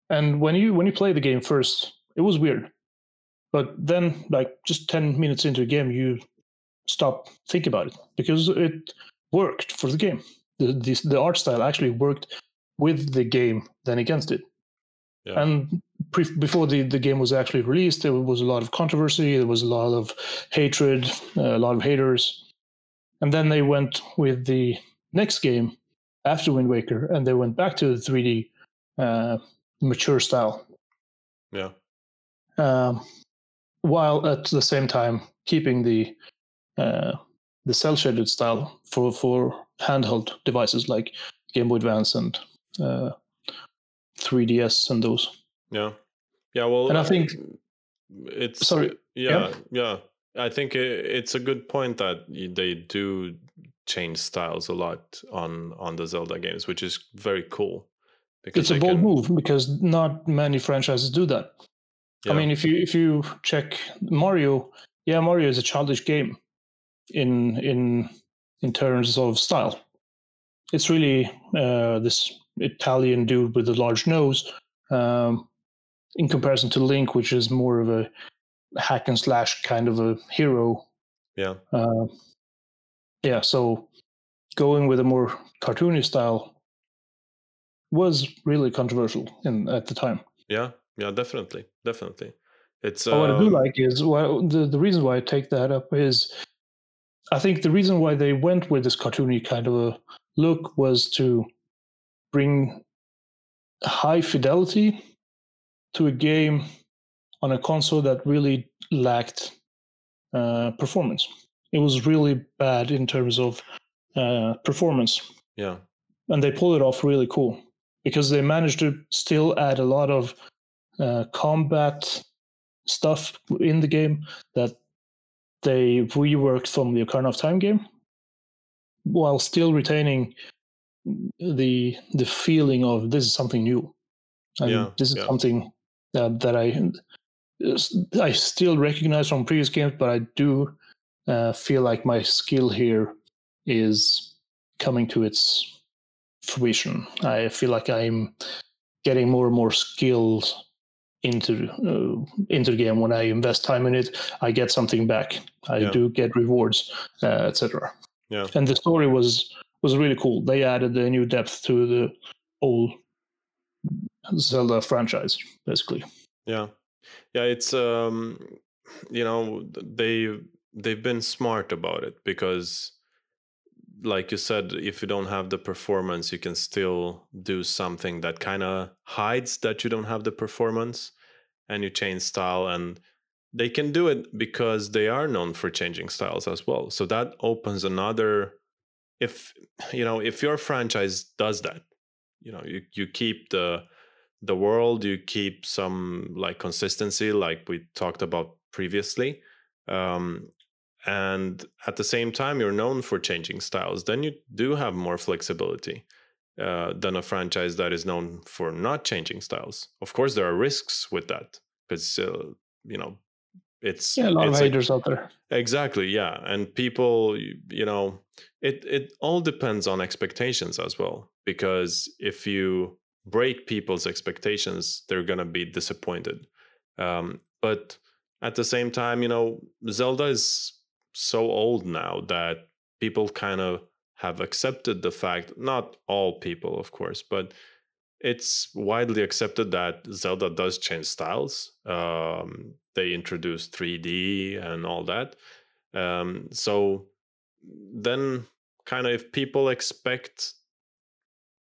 [SPEAKER 2] And when you when you play the game first, it was weird. But then, like just ten minutes into the game, you stop thinking about it because it worked for the game. The the, the art style actually worked with the game than against it.
[SPEAKER 1] Yeah.
[SPEAKER 2] And pre- before the, the game was actually released, there was a lot of controversy. There was a lot of hatred, uh, a lot of haters. And then they went with the next game after Wind Waker, and they went back to the 3D uh, mature style,
[SPEAKER 1] Yeah.
[SPEAKER 2] um, while at the same time keeping the uh, the cel shaded style for for handheld devices like Game Boy Advance and uh, 3DS and those.
[SPEAKER 1] Yeah. Yeah. Well,
[SPEAKER 2] And I
[SPEAKER 1] uh,
[SPEAKER 2] think-
[SPEAKER 1] it's
[SPEAKER 2] Sorry,
[SPEAKER 1] Yeah, yeah. I think it's a good point that they do change styles a lot on on the Zelda games, which is very cool.
[SPEAKER 2] Because It's a bold
[SPEAKER 1] can-
[SPEAKER 2] move because not many franchises do that.
[SPEAKER 1] Yeah.
[SPEAKER 2] I mean, if you if you check Mario, yeah, Mario is a childish game in in in terms of style. It's really uh, this Italian dude with a large nose, um, in comparison to Link, which is more of a hack and slash kind of a hero.
[SPEAKER 1] Yeah.
[SPEAKER 2] Uh, yeah, so going with a more cartoony style was really controversial in at the time.
[SPEAKER 1] Yeah, yeah, definitely, definitely. It's
[SPEAKER 2] what I do
[SPEAKER 1] um,
[SPEAKER 2] like is well, the the reason why I take that up is I think the reason why they went with this cartoony kind of a look was to bring high fidelity to a game on a console that really lacked uh, performance. It was really bad in terms of uh, performance
[SPEAKER 1] yeah,
[SPEAKER 2] and they pull it off really cool because they managed to still add a lot of uh, combat stuff in the game that they reworked from the Ocarina of Time game, while still retaining the the feeling of this is something new, and
[SPEAKER 1] Yeah,
[SPEAKER 2] this is
[SPEAKER 1] yeah.
[SPEAKER 2] something that that I I still recognize from previous games, but I do uh, feel like my skill here is coming to its fruition. I feel like I'm getting more and more skills into uh, into the game. When I invest time in it, I get something back. I
[SPEAKER 1] Yeah.
[SPEAKER 2] do get rewards, uh, etc.
[SPEAKER 1] Yeah.
[SPEAKER 2] And the story was was really cool. They added a new depth to the whole Zelda franchise, basically.
[SPEAKER 1] yeah, yeah. It's um, you know, they they've been smart about it because, like you said, if you don't have the performance, you can still do something that kind of hides that you don't have the performance, and you change style and. They can do it because they are known for changing styles as well. So that opens another if you know if your franchise does that you know you, you keep the the world you keep some like consistency like we talked about previously um, and at the same time you're known for changing styles then you do have more flexibility uh, than a franchise that is known for not changing styles of course there are risks with that because uh, you know it's
[SPEAKER 2] Yeah, a lot of haters out there.
[SPEAKER 1] Exactly, yeah. And people, you, know, it it all depends on expectations as well because if you break people's expectations, they're going to be disappointed. Um but at the same time, you know, Zelda is so old now that people kind of have accepted the fact, not all people, of course, but it's widely accepted that Zelda does change styles. Um, they introduced 3D and all that. Um, so then, kind of, if people expect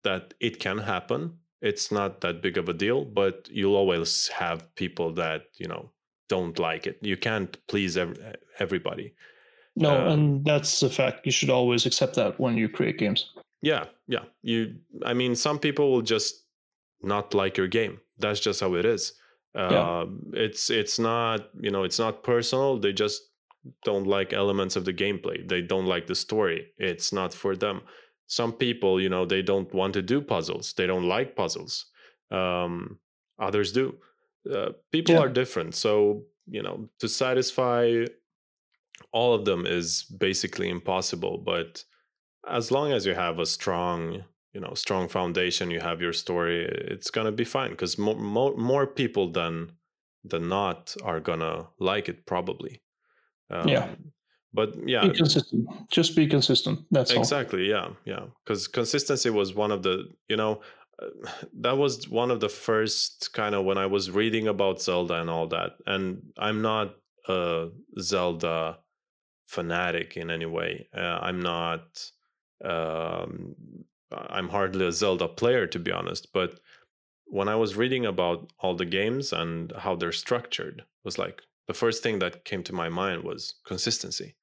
[SPEAKER 1] that it can happen, it's not that big of a deal. But you'll always have people that you know don't like it. You can't please ev- everybody.
[SPEAKER 2] No,
[SPEAKER 1] Um,
[SPEAKER 2] and that's a fact. You should always accept that when you create games.
[SPEAKER 1] Yeah, yeah. You, I mean, some people will just not like your game. That's just how it is. Uh, yeah. It's it's not you know it's not personal. They just don't like elements of the gameplay. They don't like the story. It's not for them. Some people, you know, they don't want to do puzzles. They don't like puzzles. Um, others do. Uh, people yeah. are different. So you know, to satisfy all of them is basically impossible. But as long as you have a strong you know strong foundation you have your story it's gonna be fine because more, more, more people than than not are gonna like it probably
[SPEAKER 2] um, yeah
[SPEAKER 1] but yeah
[SPEAKER 2] be consistent just be consistent that's
[SPEAKER 1] exactly
[SPEAKER 2] all.
[SPEAKER 1] yeah yeah because consistency was one of the you know that was one of the first kind of when i was reading about zelda and all that and i'm not a zelda fanatic in any way uh, i'm not um, I'm hardly a Zelda player to be honest, but when I was reading about all the games and how they're structured, was like the first thing that came to my mind was consistency.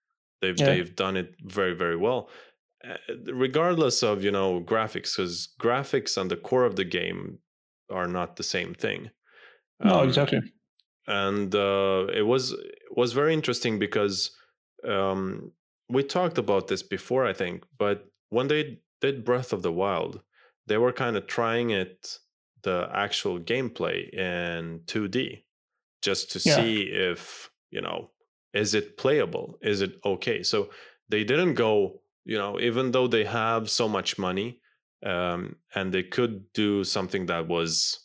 [SPEAKER 1] They've yeah. they've done it very very well, uh, regardless of you know graphics, because graphics and the core of the game are not the same thing.
[SPEAKER 2] No, um, exactly.
[SPEAKER 1] And uh, it was it was very interesting because um, we talked about this before, I think, but when they did Breath of the Wild, they were kind of trying it, the actual gameplay in 2D, just to yeah. see if, you know, is it playable? Is it okay? So they didn't go, you know, even though they have so much money um, and they could do something that was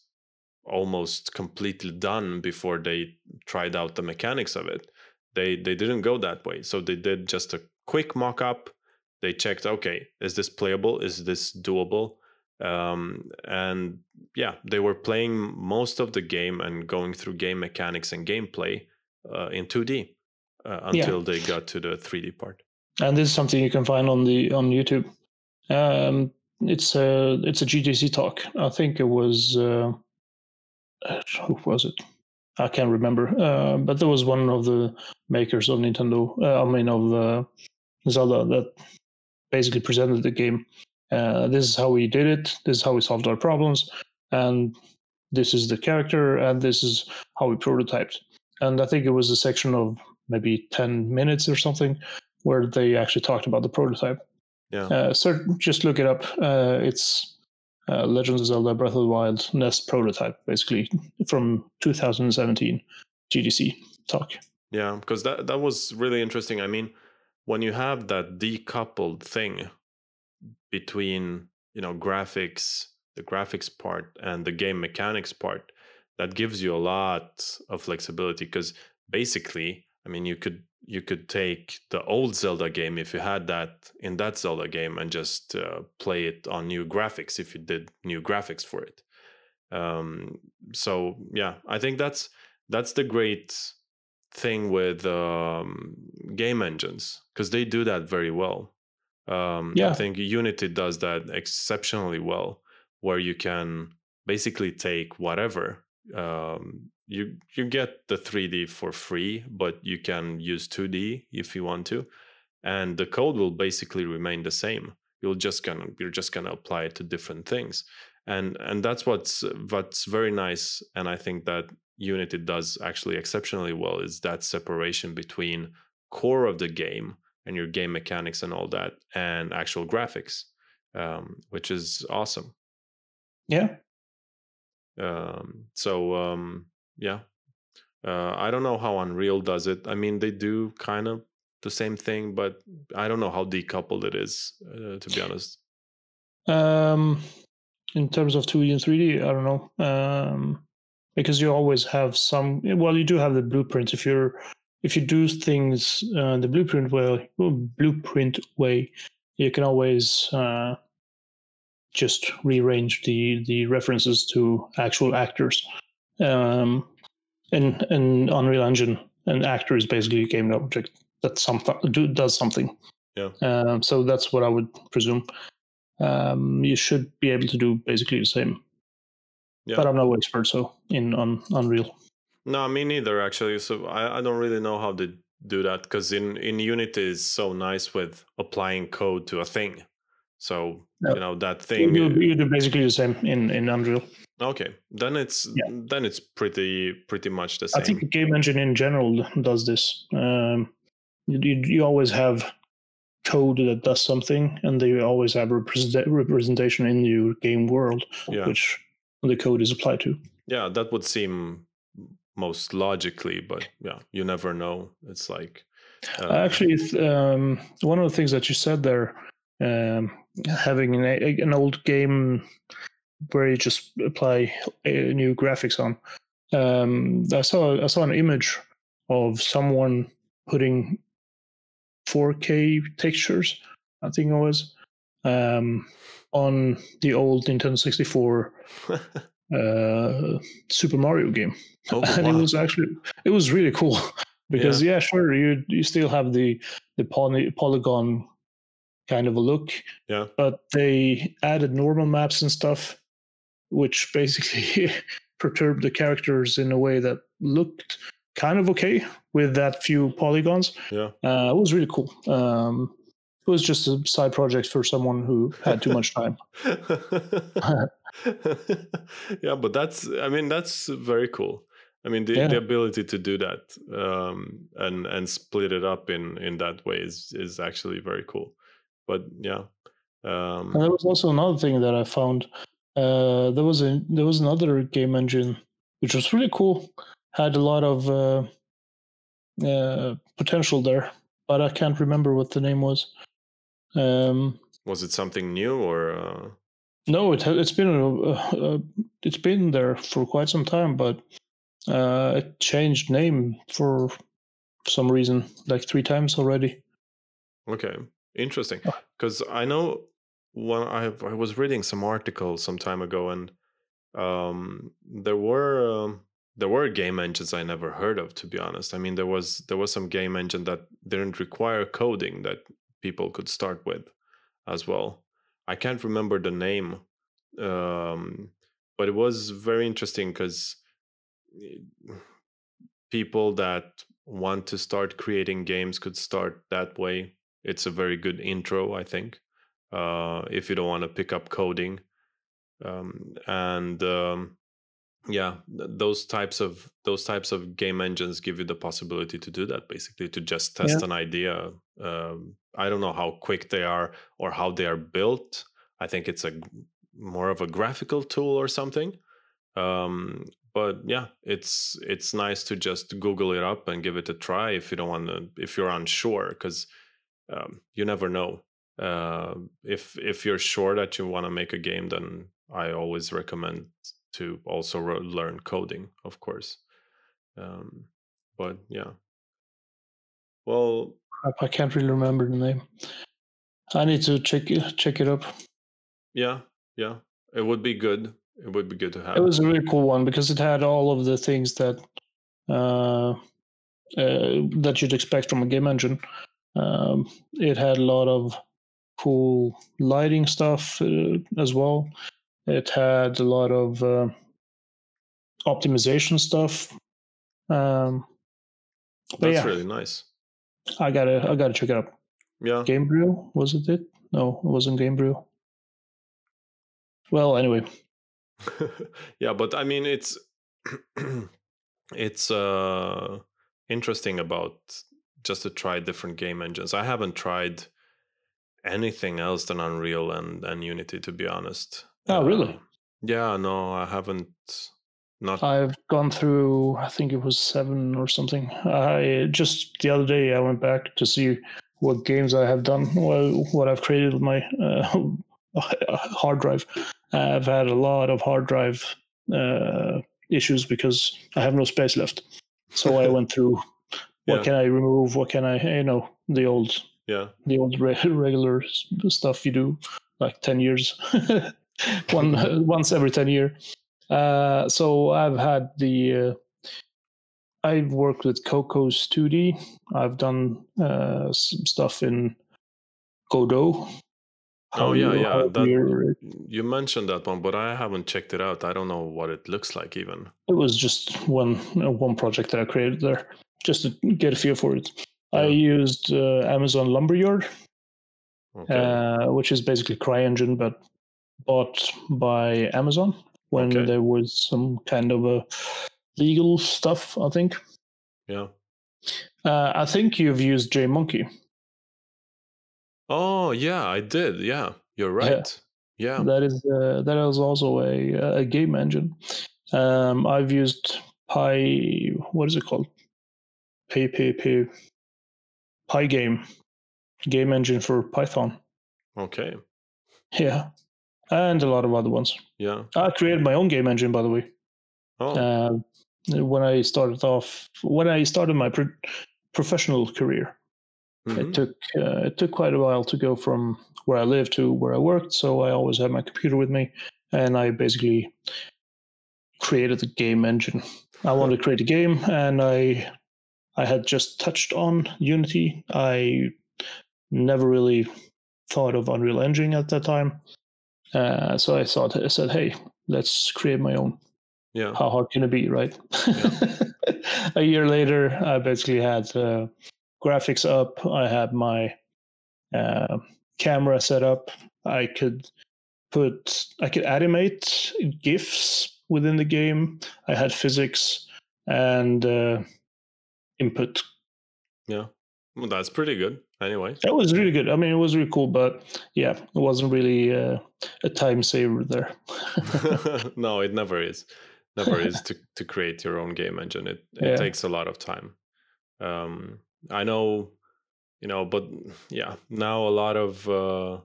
[SPEAKER 1] almost completely done before they tried out the mechanics of it they they didn't go that way. So they did just a quick mock-up. They checked okay is this playable? Is this doable? Um, and yeah they were playing most of the game and going through game mechanics and gameplay uh, in 2d uh, until yeah. they got to the 3d part.
[SPEAKER 2] And this is something you can find on the on youtube. Um, it's a it's a gdc talk. I think it was uh, who was it i can't remember uh, but there was one of the makers of nintendo uh, i mean of uh, zelda that basically presented the game. Uh, this is how we did it. This is how we solved our problems, and this is the character, and this is how we prototyped. And I think it was a section of maybe ten minutes or something where they actually talked about the prototype.
[SPEAKER 1] Yeah.
[SPEAKER 2] Uh, so just look it up. Uh, it's uh, Legends of Zelda: Breath of the Wild NES prototype, basically from 2017 GDC talk.
[SPEAKER 1] Yeah, because that that was really interesting. I mean, when you have that decoupled thing between you know graphics the graphics part and the game mechanics part that gives you a lot of flexibility because basically i mean you could you could take the old zelda game if you had that in that zelda game and just uh, play it on new graphics if you did new graphics for it um, so yeah i think that's that's the great thing with um, game engines because they do that very well. Um, yeah. I think Unity does that exceptionally well, where you can basically take whatever. Um, you you get the 3D for free, but you can use 2D if you want to, and the code will basically remain the same. You'll just gonna you're just gonna apply it to different things, and and that's what's what's very nice. And I think that Unity does actually exceptionally well is that separation between core of the game and your game mechanics and all that and actual graphics, um, which is awesome.
[SPEAKER 2] Yeah.
[SPEAKER 1] Um, so um, yeah, uh, I don't know how Unreal does it. I mean, they do kind of the same thing, but I don't know how decoupled it is, uh, to be honest.
[SPEAKER 2] Um, in terms of 2D and 3D, I don't know. Um, because you always have some well you do have the blueprint if you're if you do things uh, the blueprint way blueprint way you can always uh, just rearrange the the references to actual actors um in in unreal engine an actor is basically a game object that something do, does something
[SPEAKER 1] yeah
[SPEAKER 2] um, so that's what i would presume um, you should be able to do basically the same yeah. But I'm no expert so in on Unreal.
[SPEAKER 1] No, me neither actually. So I, I don't really know how to do that because in in Unity is so nice with applying code to a thing. So you know that thing.
[SPEAKER 2] you, you do basically the same in in Unreal.
[SPEAKER 1] Okay, then it's
[SPEAKER 2] Yeah.
[SPEAKER 1] then it's pretty pretty much the same.
[SPEAKER 2] I think the game engine in general does this. Um, you, you always have code that does something, and they always have represent, representation in your game world,
[SPEAKER 1] Yeah.
[SPEAKER 2] which the code is applied to.
[SPEAKER 1] Yeah, that would seem most logically, but yeah, you never know. It's like uh,
[SPEAKER 2] Actually, it's, um, one of the things that you said there, um, having an, an old game where you just apply uh, new graphics on. Um, I saw I saw an image of someone putting 4K textures, I think it was, um, on the old Nintendo 64 uh, Super Mario game.
[SPEAKER 1] Oh,
[SPEAKER 2] and it was actually it was really cool because yeah, sure you you still have the the poly, polygon kind of a look
[SPEAKER 1] Yeah.
[SPEAKER 2] but they added normal maps and stuff which basically perturbed the characters in a way that looked kind of okay with that few polygons
[SPEAKER 1] yeah.
[SPEAKER 2] uh, it was really cool um, it was just a side project for someone who had too much time
[SPEAKER 1] yeah, but that's I mean that's very cool. I mean the,
[SPEAKER 2] Yeah.
[SPEAKER 1] the ability to do that um, and and split it up in in that way is is actually very cool. But yeah, um,
[SPEAKER 2] And there was also another thing that I found. Uh, there was a there was another game engine which was really cool. Had a lot of uh, uh, potential there, but I can't remember what the name was. Um,
[SPEAKER 1] was it something new or uh,
[SPEAKER 2] no, it it's been a, it's been there for quite some time, but uh, it changed name for some reason, like three times already.
[SPEAKER 1] Okay, interesting.
[SPEAKER 2] Oh.
[SPEAKER 1] Because I know when I I was reading some articles some time ago, and um, there were um, there were game engines I never heard of. To be honest, I mean there was there was some game engine that didn't require coding that people could start with as well. I can't remember the name, um, but it was very interesting because people that want to start creating games could start that way it's a very good intro i think uh, if you don't want to pick up coding um, and um, yeah th- those types of those types of game engines give you the possibility to do that basically to just test
[SPEAKER 2] Yeah.
[SPEAKER 1] an idea um, i don't know how quick they are or how they are built i think it's a more of a graphical tool or something um, but yeah it's it's nice to just google it up and give it a try if you don't want to if you're unsure because um, you never know uh, if if you're sure that you want to make a game then i always recommend to also ro- learn coding of course um, but yeah well
[SPEAKER 2] I can't really remember the name. I need to check it, check it up.
[SPEAKER 1] yeah yeah it would be good it would be good to have
[SPEAKER 2] It was a really cool one because it had all of the things that uh, uh, that you'd expect from a game engine. Um, it had a lot of cool lighting stuff uh, as well. It had a lot of uh, optimization stuff. Um, but
[SPEAKER 1] that's
[SPEAKER 2] yeah,
[SPEAKER 1] really nice
[SPEAKER 2] I gotta I gotta check it out.
[SPEAKER 1] yeah
[SPEAKER 2] Gamebryo was it? It no, it wasn't Gamebryo. Well, anyway,
[SPEAKER 1] yeah but i mean it's it's uh interesting about just to try different game engines i haven't tried anything else than unreal and and unity to be honest
[SPEAKER 2] Oh, really?
[SPEAKER 1] Uh, yeah no i haven't not
[SPEAKER 2] I've gone through, I think it was seven or something. I just the other day I went back to see what games I have done, what, what I've created with my uh, hard drive. I've had a lot of hard drive uh, issues because I have no space left. So I went through what
[SPEAKER 1] Yeah.
[SPEAKER 2] can I remove, what can I, you know, the old
[SPEAKER 1] yeah.
[SPEAKER 2] the old re- regular stuff you do like 10 years. One once every 10 year. Uh, so i've had the uh, i've worked with Cocos2d i've done uh, some stuff in godot.
[SPEAKER 1] Oh, yeah,
[SPEAKER 2] you-
[SPEAKER 1] yeah, that-
[SPEAKER 2] you're-
[SPEAKER 1] mentioned that one but i haven't checked it out. I don't know what it looks like even.
[SPEAKER 2] It was just one uh, one project that i created there just to get a feel for it i used uh, amazon lumberyard
[SPEAKER 1] Okay.
[SPEAKER 2] uh, which is basically CryEngine, but bought by Amazon when
[SPEAKER 1] Okay.
[SPEAKER 2] there was some kind of a legal stuff. I think.
[SPEAKER 1] yeah.
[SPEAKER 2] Uh, I think you've used JMonkey.
[SPEAKER 1] Oh yeah, I did. Yeah, you're right. Yeah.
[SPEAKER 2] That is uh, that is also a a game engine. Um, I've used Pi. What is it called? Pi. Pygame, game engine for Python.
[SPEAKER 1] Okay.
[SPEAKER 2] Yeah, and a lot of other ones.
[SPEAKER 1] Yeah.
[SPEAKER 2] I created my own game engine, by the way.
[SPEAKER 1] Oh.
[SPEAKER 2] Uh, when I started off, when I started my pro- professional career,
[SPEAKER 1] mhm.
[SPEAKER 2] it took uh, it took quite a while to go from where I lived to where I worked. So I always had my computer with me, and I basically created the game engine. I wanted to create a game, and I I had just touched on Unity. I never really thought of Unreal Engine at that time, uh, so I thought I said, "Hey, let's create my own."
[SPEAKER 1] Yeah.
[SPEAKER 2] How hard can it be, right? Yeah. a year later, I basically had uh, graphics up. I had my uh, camera set up. I could put, I could animate GIFs within the game. I had physics and uh, input.
[SPEAKER 1] Yeah. Well, that's pretty good. Anyway.
[SPEAKER 2] That was really good. I mean, it was really cool, but yeah, it wasn't really uh, a time saver there.
[SPEAKER 1] no, it never is. Never is to, to create your own game engine. It it
[SPEAKER 2] Yeah.
[SPEAKER 1] takes a lot of time. Um, I know, you know, but yeah, now a lot of uh,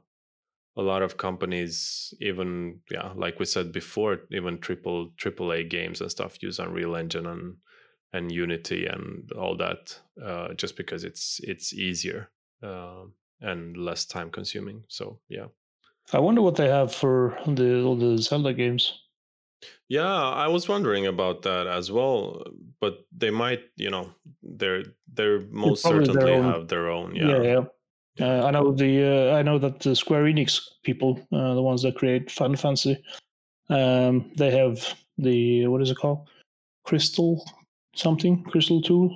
[SPEAKER 1] a lot of companies, even yeah, like we said before, even triple triple A games and stuff use Unreal Engine and and Unity and all that, uh, just because it's it's easier uh, and less time consuming. So yeah.
[SPEAKER 2] I wonder what they have for the all the Zelda games.
[SPEAKER 1] Yeah, I was wondering about that as well, but they might, you know, they're they're most
[SPEAKER 2] probably their
[SPEAKER 1] certainly
[SPEAKER 2] own-
[SPEAKER 1] have their own.
[SPEAKER 2] Yeah,
[SPEAKER 1] Yeah,
[SPEAKER 2] yeah. Uh, I know the uh, I know that the Square Enix people, uh, the ones that create Final Fantasy, um, they have the what is it called? Crystal something? Crystal Tool.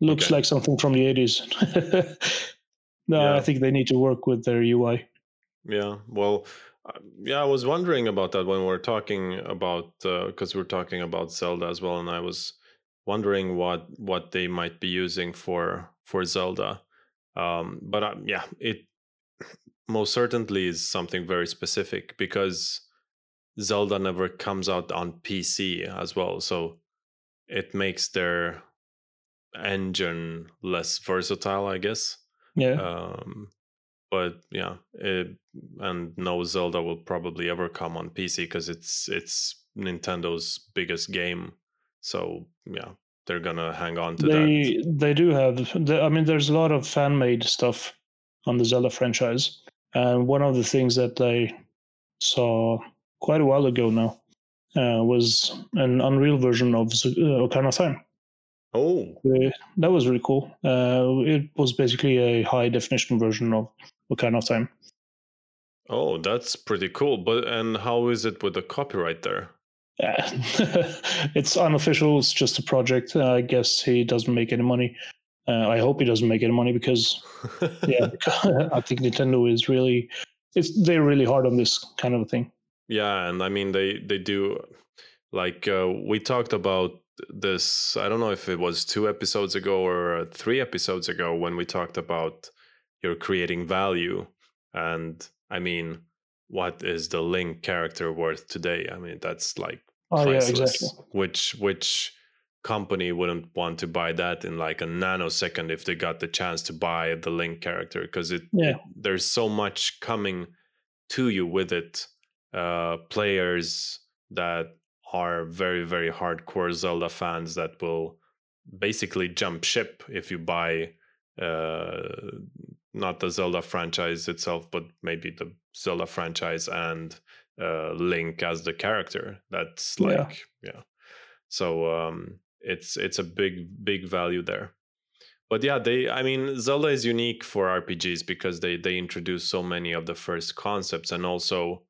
[SPEAKER 2] Looks
[SPEAKER 1] Okay.
[SPEAKER 2] like something from the eighties. no,
[SPEAKER 1] Yeah.
[SPEAKER 2] I think they need to work with their UI.
[SPEAKER 1] yeah. Well, uh, yeah, I was wondering about that when we are talking about because we're talking about Zelda as well, and I was wondering what what they might be using for for Zelda. Um, but uh, yeah, it most certainly is something very specific because Zelda never comes out on PC as well, so it makes their engine less versatile, I guess.
[SPEAKER 2] Yeah,
[SPEAKER 1] Um, but yeah, it, and no Zelda will probably ever come on PC because it's it's Nintendo's biggest game. So yeah, they're gonna hang on to that.
[SPEAKER 2] they they do have. The, I mean, there's a lot of fan made stuff on the Zelda franchise, and one of the things that they saw quite a while ago now uh, was an Unreal version of uh, Ocarina of Time.
[SPEAKER 1] Oh,
[SPEAKER 2] Uh, that was really cool. Uh, it was basically a high definition version of Ocarina of Time.
[SPEAKER 1] oh, that's pretty cool. But and how is it with the copyright there?
[SPEAKER 2] Yeah. it's unofficial. It's just a project. Uh, I guess he doesn't make any money. Uh, I hope he doesn't make any money because yeah, I think Nintendo is really it's they're really hard on this kind of a thing.
[SPEAKER 1] Yeah, and I mean they they do like uh, we talked about this. I don't know if it was two episodes ago or three episodes ago when we talked about you're creating value, and I mean, what is the Link character worth today? I mean, that's like
[SPEAKER 2] Oh yeah,
[SPEAKER 1] priceless.
[SPEAKER 2] exactly.
[SPEAKER 1] Which which company wouldn't want to buy that in like a nanosecond if they got the chance to buy the Link character? Because it,
[SPEAKER 2] Yeah.
[SPEAKER 1] it there's so much coming to you with it. Uh, players that are very very hardcore Zelda fans that will basically jump ship if you buy uh, not the Zelda franchise itself, but maybe the Zelda franchise and uh, Link as the character. That's
[SPEAKER 2] Yeah.
[SPEAKER 1] like yeah. So um, it's it's a big big value there. But yeah, they I mean Zelda is unique for RPGs because they they introduce so many of the first concepts and also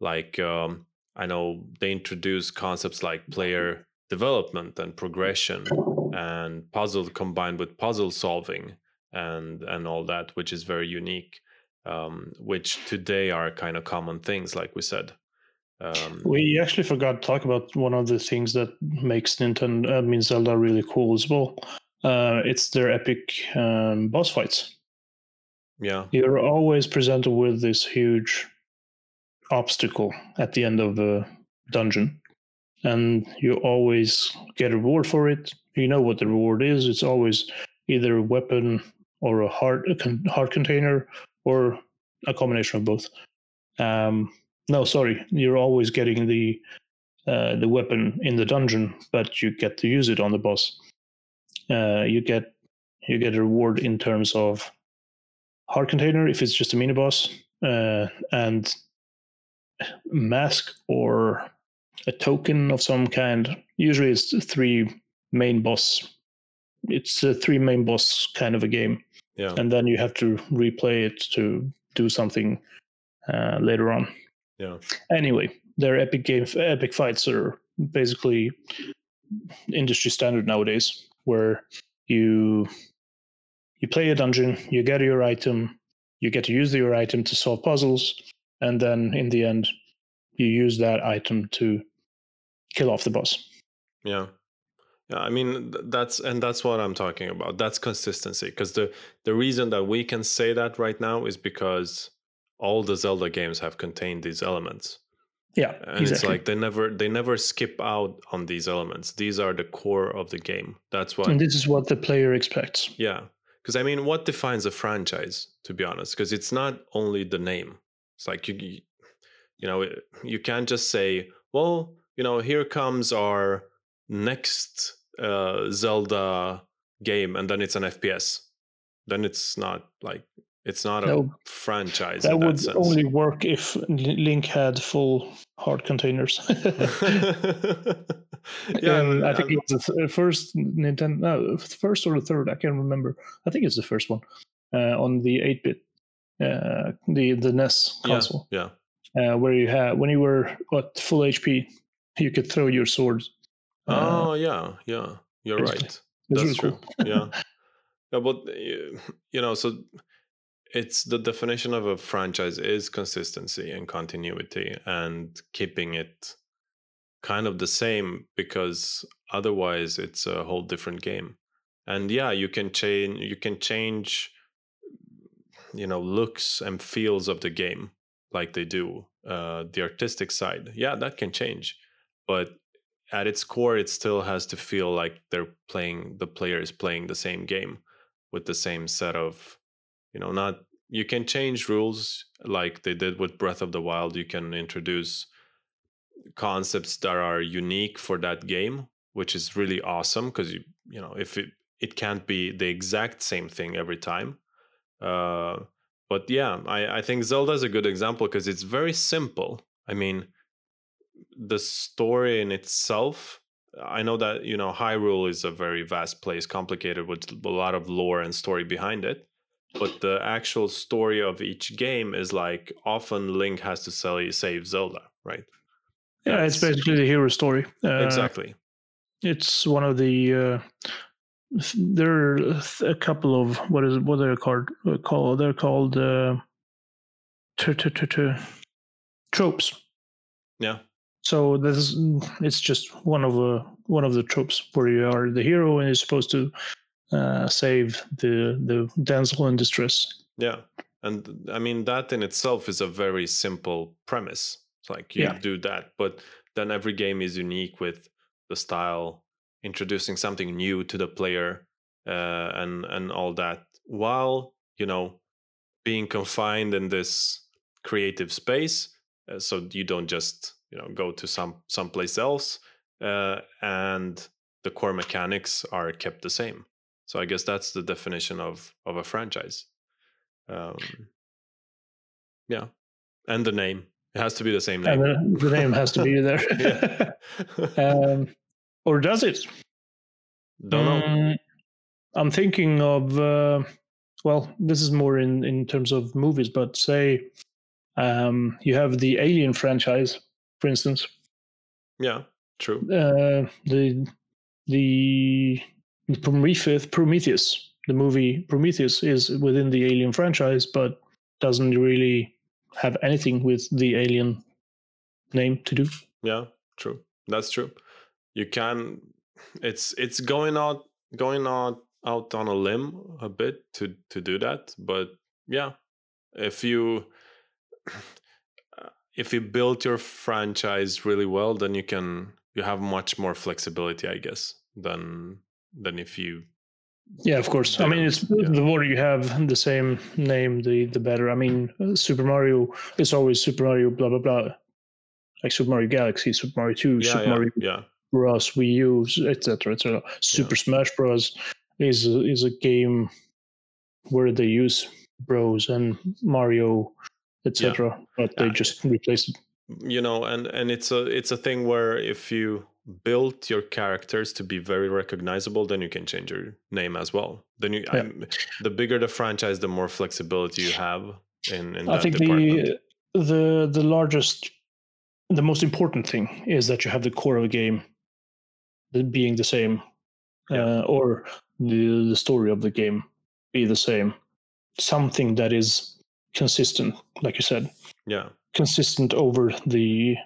[SPEAKER 1] like um, I know they introduce concepts like player development and progression and puzzle combined with puzzle solving and and all that which is very unique um, which today are kind of common things, like we said.
[SPEAKER 2] Um, we actually forgot to talk about one of the things that makes Nintendo, I mean Zelda, really cool as well. Uh, it's their epic um, boss fights.
[SPEAKER 1] Yeah,
[SPEAKER 2] you're always presented with this huge obstacle at the end of a dungeon, and you always get a reward for it. You know what the reward is. It's always either a weapon or a heart a con- heart container or a combination of both. Um, no, sorry, you're always getting the uh, the weapon in the dungeon, but you get to use it on the boss. Uh, you get you get a reward in terms of heart container if it's just a mini boss, uh, and mask or a token of some kind. Usually, it's three main boss. It's a three main boss kind of a game.
[SPEAKER 1] Yeah.
[SPEAKER 2] And then you have to replay it to do something uh, later on.
[SPEAKER 1] Yeah.
[SPEAKER 2] Anyway, their epic game, epic fights are basically industry standard nowadays, where you you play a dungeon, you get your item, you get to use your item to solve puzzles, and then in the end, you use that item to kill off the boss.
[SPEAKER 1] Yeah. Yeah, I mean that's and that's what I'm talking about. That's consistency because the the reason that we can say that right now is because all the Zelda games have contained these elements.
[SPEAKER 2] Yeah,
[SPEAKER 1] and exactly. it's like they never they never skip out on these elements. These are the core of the game. That's what.
[SPEAKER 2] And this is what the player expects.
[SPEAKER 1] Yeah, because I mean, what defines a franchise? To be honest, because it's not only the name. It's like you, you know, you can't just say, well, you know, here comes our next uh, Zelda game, and then it's an FPS. Then it's not like it's not a no, franchise.
[SPEAKER 2] That would
[SPEAKER 1] that
[SPEAKER 2] only work if Link had full heart containers. yeah, and I think it was the first Nintendo, no, first or the third. I can't remember. I think it's the first one uh, on the eight bit, uh, the the NES console.
[SPEAKER 1] Yeah.
[SPEAKER 2] yeah. Uh, where you had when you were at full HP, you could throw your swords.
[SPEAKER 1] Uh, oh yeah, yeah, you're right. That's really true. Cool. yeah, yeah, but you know, so it's the definition of a franchise is consistency and continuity and keeping it kind of the same because otherwise it's a whole different game and yeah you can change you can change you know looks and feels of the game like they do uh, the artistic side. Yeah that can change but at its core it still has to feel like they're playing the player is playing the same game with the same set of you know not you can change rules like they did with breath of the wild. You can introduce concepts that are unique for that game which is really awesome because you you know if it it can't be the exact same thing every time uh, but yeah i i think zelda is a good example because it's very simple i mean the story in itself i know that you know hyrule is a very vast place complicated with a lot of lore and story behind it but the actual story of each game is like often Link has to save Zelda, right?
[SPEAKER 2] Yeah, That's, it's basically the hero story.
[SPEAKER 1] Uh, exactly.
[SPEAKER 2] It's one of the. Uh, there are a couple of what is what they're called? Uh, called they're called uh, tropes.
[SPEAKER 1] Yeah.
[SPEAKER 2] So this is it's just one of the one of the tropes where you are the hero and you're supposed to uh, save the the damsel in distress.
[SPEAKER 1] Yeah, and I mean that in itself is a very simple premise. It's like you yeah. do that, but then every game is unique with the style, introducing something new to the player, uh, and and all that, while you know being confined in this creative space, uh, so you don't just you know go to some someplace else, uh, and the core mechanics are kept the same. So I guess that's the definition of of a franchise. Um, yeah, and the name it has to be the same name.
[SPEAKER 2] The, the, name has to be there. um, or does it?
[SPEAKER 1] Don't know. Um,
[SPEAKER 2] I'm thinking of uh, well, this is more in in terms of movies, but say um, you have the Alien franchise, for instance.
[SPEAKER 1] Yeah, true.
[SPEAKER 2] Uh, the the Prometheus, Prometheus, the movie Prometheus is within the Alien franchise, but doesn't really have anything with the alien name to do.
[SPEAKER 1] Yeah, true. That's true. You can. It's it's going out going out out on a limb a bit to to do that, but yeah, if you if you build your franchise really well, then you can you have much more flexibility, I guess, than than if you
[SPEAKER 2] yeah, of course. I mean, it's yeah. the more you have the same name, the the better. I mean, uh, Super Mario is always Super Mario, blah blah blah, like Super Mario Galaxy, Super Mario Two,
[SPEAKER 1] yeah,
[SPEAKER 2] Super
[SPEAKER 1] yeah,
[SPEAKER 2] Mario
[SPEAKER 1] yeah.
[SPEAKER 2] Bros, Wii U, etc. etc. Super Smash Bros is a, is a game where they use Bros and Mario, etc. But they uh, just replace it.
[SPEAKER 1] You know, and and it's a it's a thing where if you build your characters to be very recognizable, then you can change your name as well. Then you, yeah. the bigger the franchise, the more flexibility you have in. in
[SPEAKER 2] I think department. the the the largest, the most important thing is that you have the core of a game being the same, yeah. uh, or the the story of the game be the same. Something that is consistent, like you said.
[SPEAKER 1] Yeah.
[SPEAKER 2] Consistent over the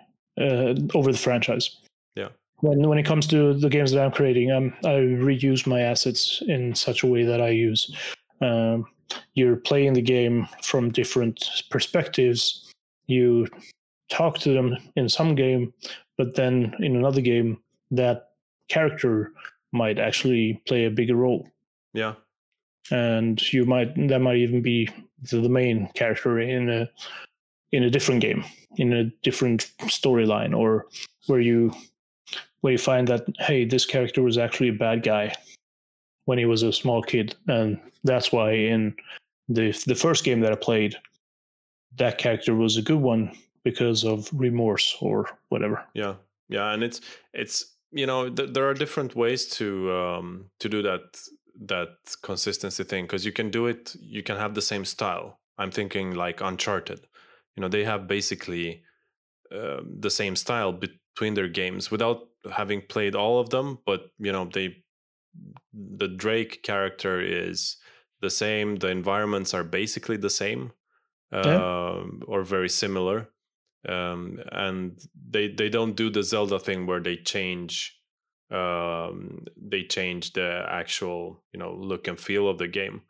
[SPEAKER 2] uh, over the franchise yeah when when it comes to the games that I'm creating, um, I reuse my assets in such a way that I use. Um, you're playing the game from different perspectives. You talk to them in some game, but then in another game, that character might actually play a bigger role.
[SPEAKER 1] Yeah,
[SPEAKER 2] and you might that might even be the, main character in a in a different game, in a different storyline, or where you where you find that hey, this character was actually a bad guy when he was a small kid, and that's why in the the first game that I played, that character was a good one because of remorse or whatever.
[SPEAKER 1] Yeah, yeah, and it's it's you know th- there are different ways to um to do that that consistency thing because you can do it you can have the same style i'm thinking like uncharted you know they have basically uh, the same style between their games without having played all of them, but you know they the Drake character is the same. The environments are basically the same uh, yeah. or very similar, um, and they they don't do the Zelda thing where they change um, they change the actual you know look and feel of the game.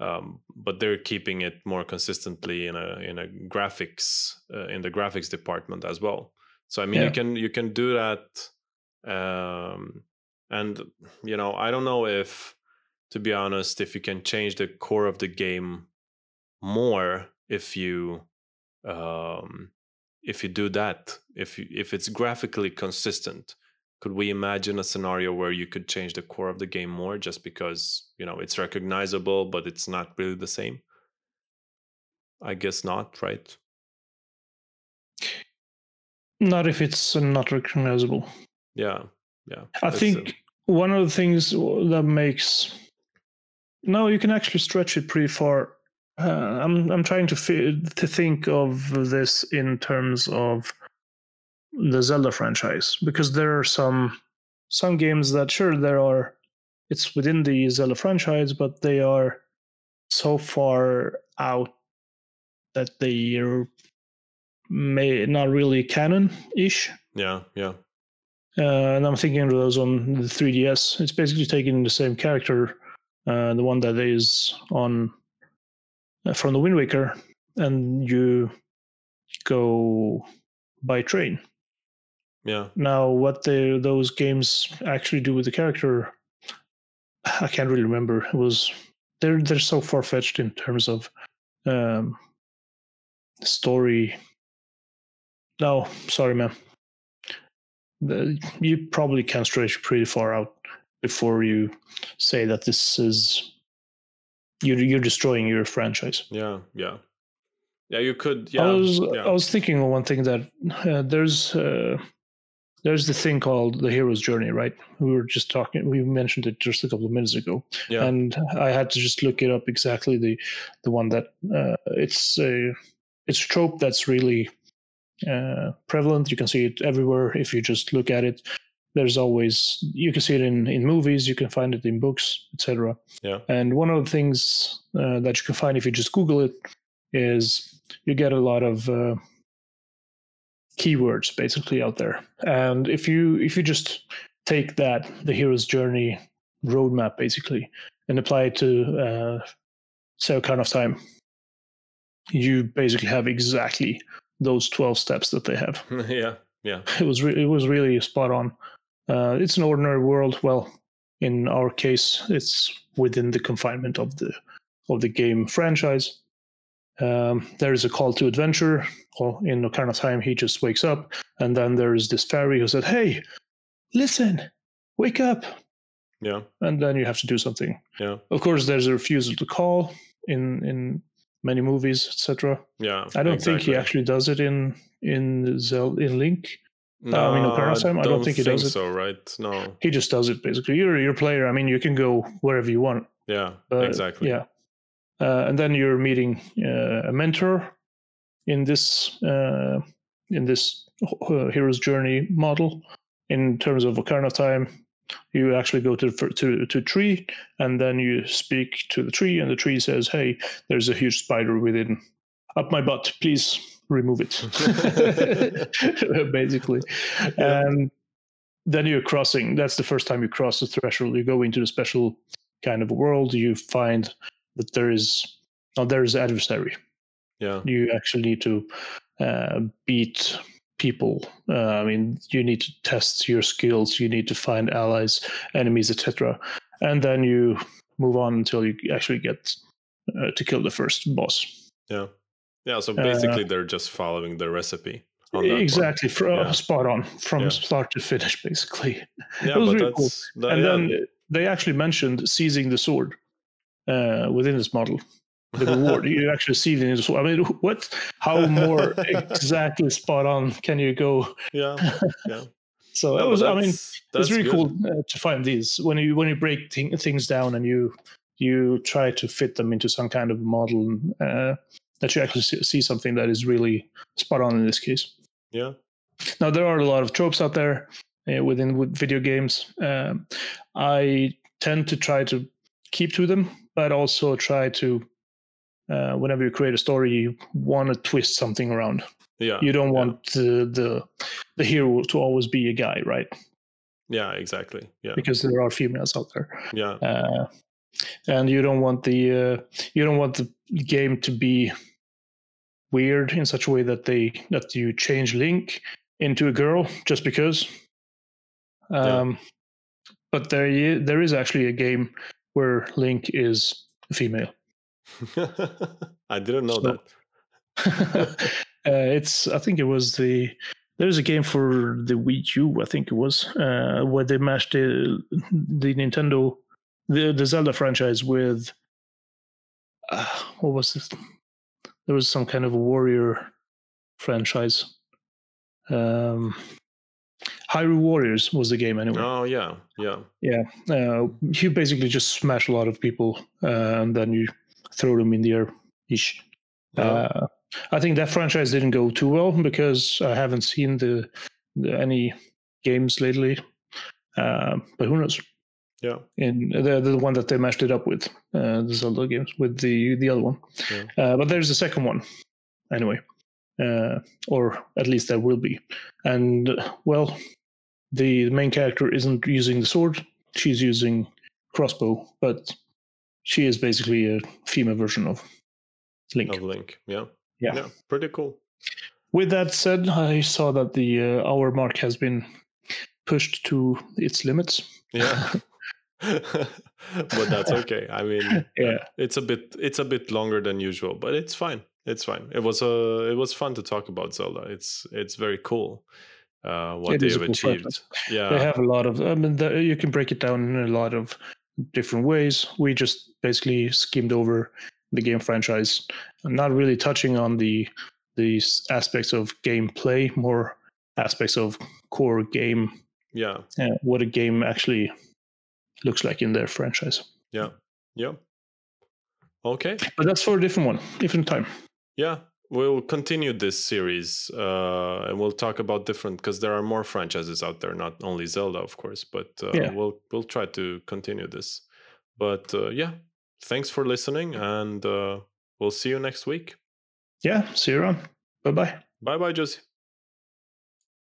[SPEAKER 1] Um, but they're keeping it more consistently in a in a graphics uh, in the graphics department as well. So I mean, yeah. you can you can do that um, and you know i don't know if to be honest if you can change the core of the game more if you um, if you do that if you, if it's graphically consistent could we imagine a scenario where you could change the core of the game more just because you know it's recognizable but it's not really the same? I guess not right?
[SPEAKER 2] Not if it's not recognizable.
[SPEAKER 1] Yeah yeah.
[SPEAKER 2] I think uh, one of the things that makes no you can actually stretch it pretty far uh, i'm i'm trying to fi- to think of this in terms of the zelda franchise because there are some some games that sure there are it's within the zelda franchise but they are so far out that they are may not really canon ish
[SPEAKER 1] yeah yeah
[SPEAKER 2] uh, and I'm thinking of those on the 3DS. It's basically taking the same character, uh, the one that is on from the Wind Waker, and you go by train.
[SPEAKER 1] Yeah.
[SPEAKER 2] Now, what the, those games actually do with the character, I can't really remember. It was they're they're so far fetched in terms of um, story. No, sorry, man you probably can stretch pretty far out before you say that this is you're you're destroying your franchise.
[SPEAKER 1] Yeah, yeah, yeah. You could. Yeah,
[SPEAKER 2] I was
[SPEAKER 1] yeah.
[SPEAKER 2] I was thinking of one thing that uh, there's uh, there's the thing called the hero's journey, right? We were just talking. We mentioned it just a couple of minutes ago,
[SPEAKER 1] yeah.
[SPEAKER 2] and I had to just look it up exactly the the one that uh, it's a it's a trope that's really uh, prevalent. You can see it everywhere if you just look at it. There's always you can see it in in movies, you can find it in books, etc.
[SPEAKER 1] Yeah.
[SPEAKER 2] And one of the things uh, that you can find if you just Google it is you get a lot of uh, keywords basically out there, and if you if you just take that the hero's journey roadmap basically and apply it to uh, say Ocarina of Time, you basically have exactly those 12 steps that they have.
[SPEAKER 1] yeah, yeah.
[SPEAKER 2] It was re- it was really spot on. Uh, it's an ordinary world. Well, in our case, it's within the confinement of the of the game franchise. Um, there is a call to adventure. Well, in Ocarina of Time, he just wakes up, and then there is this fairy who said, "Hey, listen, wake up!"
[SPEAKER 1] Yeah,
[SPEAKER 2] and then you have to do something.
[SPEAKER 1] yeah,
[SPEAKER 2] Of course, there's a refusal to call in in many movies, etc.
[SPEAKER 1] yeah.
[SPEAKER 2] I don't think he actually does it in in Zelda in Link. I mean, Ocarina Time, I don't think he does it.
[SPEAKER 1] so, right? No.
[SPEAKER 2] He just does it basically. You're your player. I mean, you can go wherever you want.
[SPEAKER 1] Yeah, exactly.
[SPEAKER 2] Yeah. Uh, and then you're meeting uh, a mentor in this uh, in this uh, hero's journey model. In terms of Ocarina Time, you actually go to the Deku tree, and then you speak to the tree, and the tree says, "Hey, there's a huge spider within up my butt. Please remove it." Basically,
[SPEAKER 1] Yeah.
[SPEAKER 2] and then you're crossing. That's the first time you cross the threshold. You go into the special kind of world. You find that there is oh, there is adversary.
[SPEAKER 1] Yeah,
[SPEAKER 2] You actually need to uh, beat people. Uh, I mean, you need to test your skills. You need to find allies, enemies, etc. And then you move on until you actually get uh, to kill the first boss.
[SPEAKER 1] yeah, yeah. So
[SPEAKER 2] Uh,
[SPEAKER 1] basically, they're just following the recipe. on that one.
[SPEAKER 2] Exactly, fr- uh, spot on from
[SPEAKER 1] Yeah.
[SPEAKER 2] start to finish, basically.
[SPEAKER 1] Yeah,
[SPEAKER 2] It was
[SPEAKER 1] but
[SPEAKER 2] really cool.
[SPEAKER 1] that's that,
[SPEAKER 2] and
[SPEAKER 1] yeah,
[SPEAKER 2] then they actually mentioned seizing the sword uh, within this model. The reward you actually see it in the sword. I mean, what? How more exactly spot on can you go?
[SPEAKER 1] yeah, yeah.
[SPEAKER 2] So
[SPEAKER 1] No,
[SPEAKER 2] that was. I mean, it's really
[SPEAKER 1] good.
[SPEAKER 2] cool uh, to find these when you when you break thing, things down and you you try to fit them into some kind of model uh, that you actually see, something that is really spot on in this case.
[SPEAKER 1] Yeah,
[SPEAKER 2] Now there are a lot of tropes out there uh, within video games. Um, I tend to try to keep to them, but also try to. Uh, whenever you create a story, you want to twist something around.
[SPEAKER 1] yeah,
[SPEAKER 2] You don't
[SPEAKER 1] yeah.
[SPEAKER 2] want the, the the hero to always be a guy, right?
[SPEAKER 1] yeah, exactly. Yeah,
[SPEAKER 2] Because there are females out there.
[SPEAKER 1] yeah,
[SPEAKER 2] uh, and you don't want the uh, you don't want the game to be weird in such a way that they that you change Link into a girl just because.
[SPEAKER 1] Yeah.
[SPEAKER 2] Um, But there there is actually a game where Link is a female.
[SPEAKER 1] I didn't know
[SPEAKER 2] So-
[SPEAKER 1] that.
[SPEAKER 2] uh, it's I think it was the there's a game for the Wii U I think it was uh, where they mashed the the Nintendo the the Zelda franchise with uh, what was this? There was some kind of warrior franchise. Um, Hyrule Warriors was the game anyway.
[SPEAKER 1] Oh yeah, yeah,
[SPEAKER 2] Yeah, uh, you basically just smash a lot of people uh, and then you throw them in the air. Ish.
[SPEAKER 1] yeah.
[SPEAKER 2] Uh, I think that franchise didn't go too well because I haven't seen the, the any games lately. Uh, but who knows?
[SPEAKER 1] Yeah.
[SPEAKER 2] In the the one that they mashed it up with, uh, the Zelda games with the the other one.
[SPEAKER 1] Yeah.
[SPEAKER 2] Uh, but there's a second one, anyway, uh, or at least there will be. And well, the main character isn't using the sword; she's using crossbow, but she is basically a female version of Link.
[SPEAKER 1] Of Link. Yeah.
[SPEAKER 2] Yeah.
[SPEAKER 1] Yeah. Pretty cool.
[SPEAKER 2] With that said, I saw that the uh, hour mark has been pushed to its limits.
[SPEAKER 1] Yeah. but that's okay. I mean,
[SPEAKER 2] Yeah.
[SPEAKER 1] it's a bit it's a bit longer than usual, but it's fine. It's fine. It was uh, it was fun to talk about Zelda. It's it's very cool uh, what
[SPEAKER 2] it
[SPEAKER 1] they have achieved. Yeah.
[SPEAKER 2] They have a lot of. I mean, the, you can break it down in a lot of different ways. We just basically skimmed over the game franchise, not really touching on the these aspects of gameplay, more aspects of core game,
[SPEAKER 1] yeah.
[SPEAKER 2] uh, what a game actually looks like in their franchise.
[SPEAKER 1] Yeah. Yeah. Okay.
[SPEAKER 2] But that's for a different one, different time.
[SPEAKER 1] Yeah. We'll continue this series uh, and we'll talk about different because there are more franchises out there, not only Zelda, of course, but uh,
[SPEAKER 2] Yeah.
[SPEAKER 1] we'll we'll try to continue this. But uh, yeah, thanks for listening and uh, we'll see you next week.
[SPEAKER 2] Yeah, see you around. Bye bye.
[SPEAKER 1] Bye bye, Josie.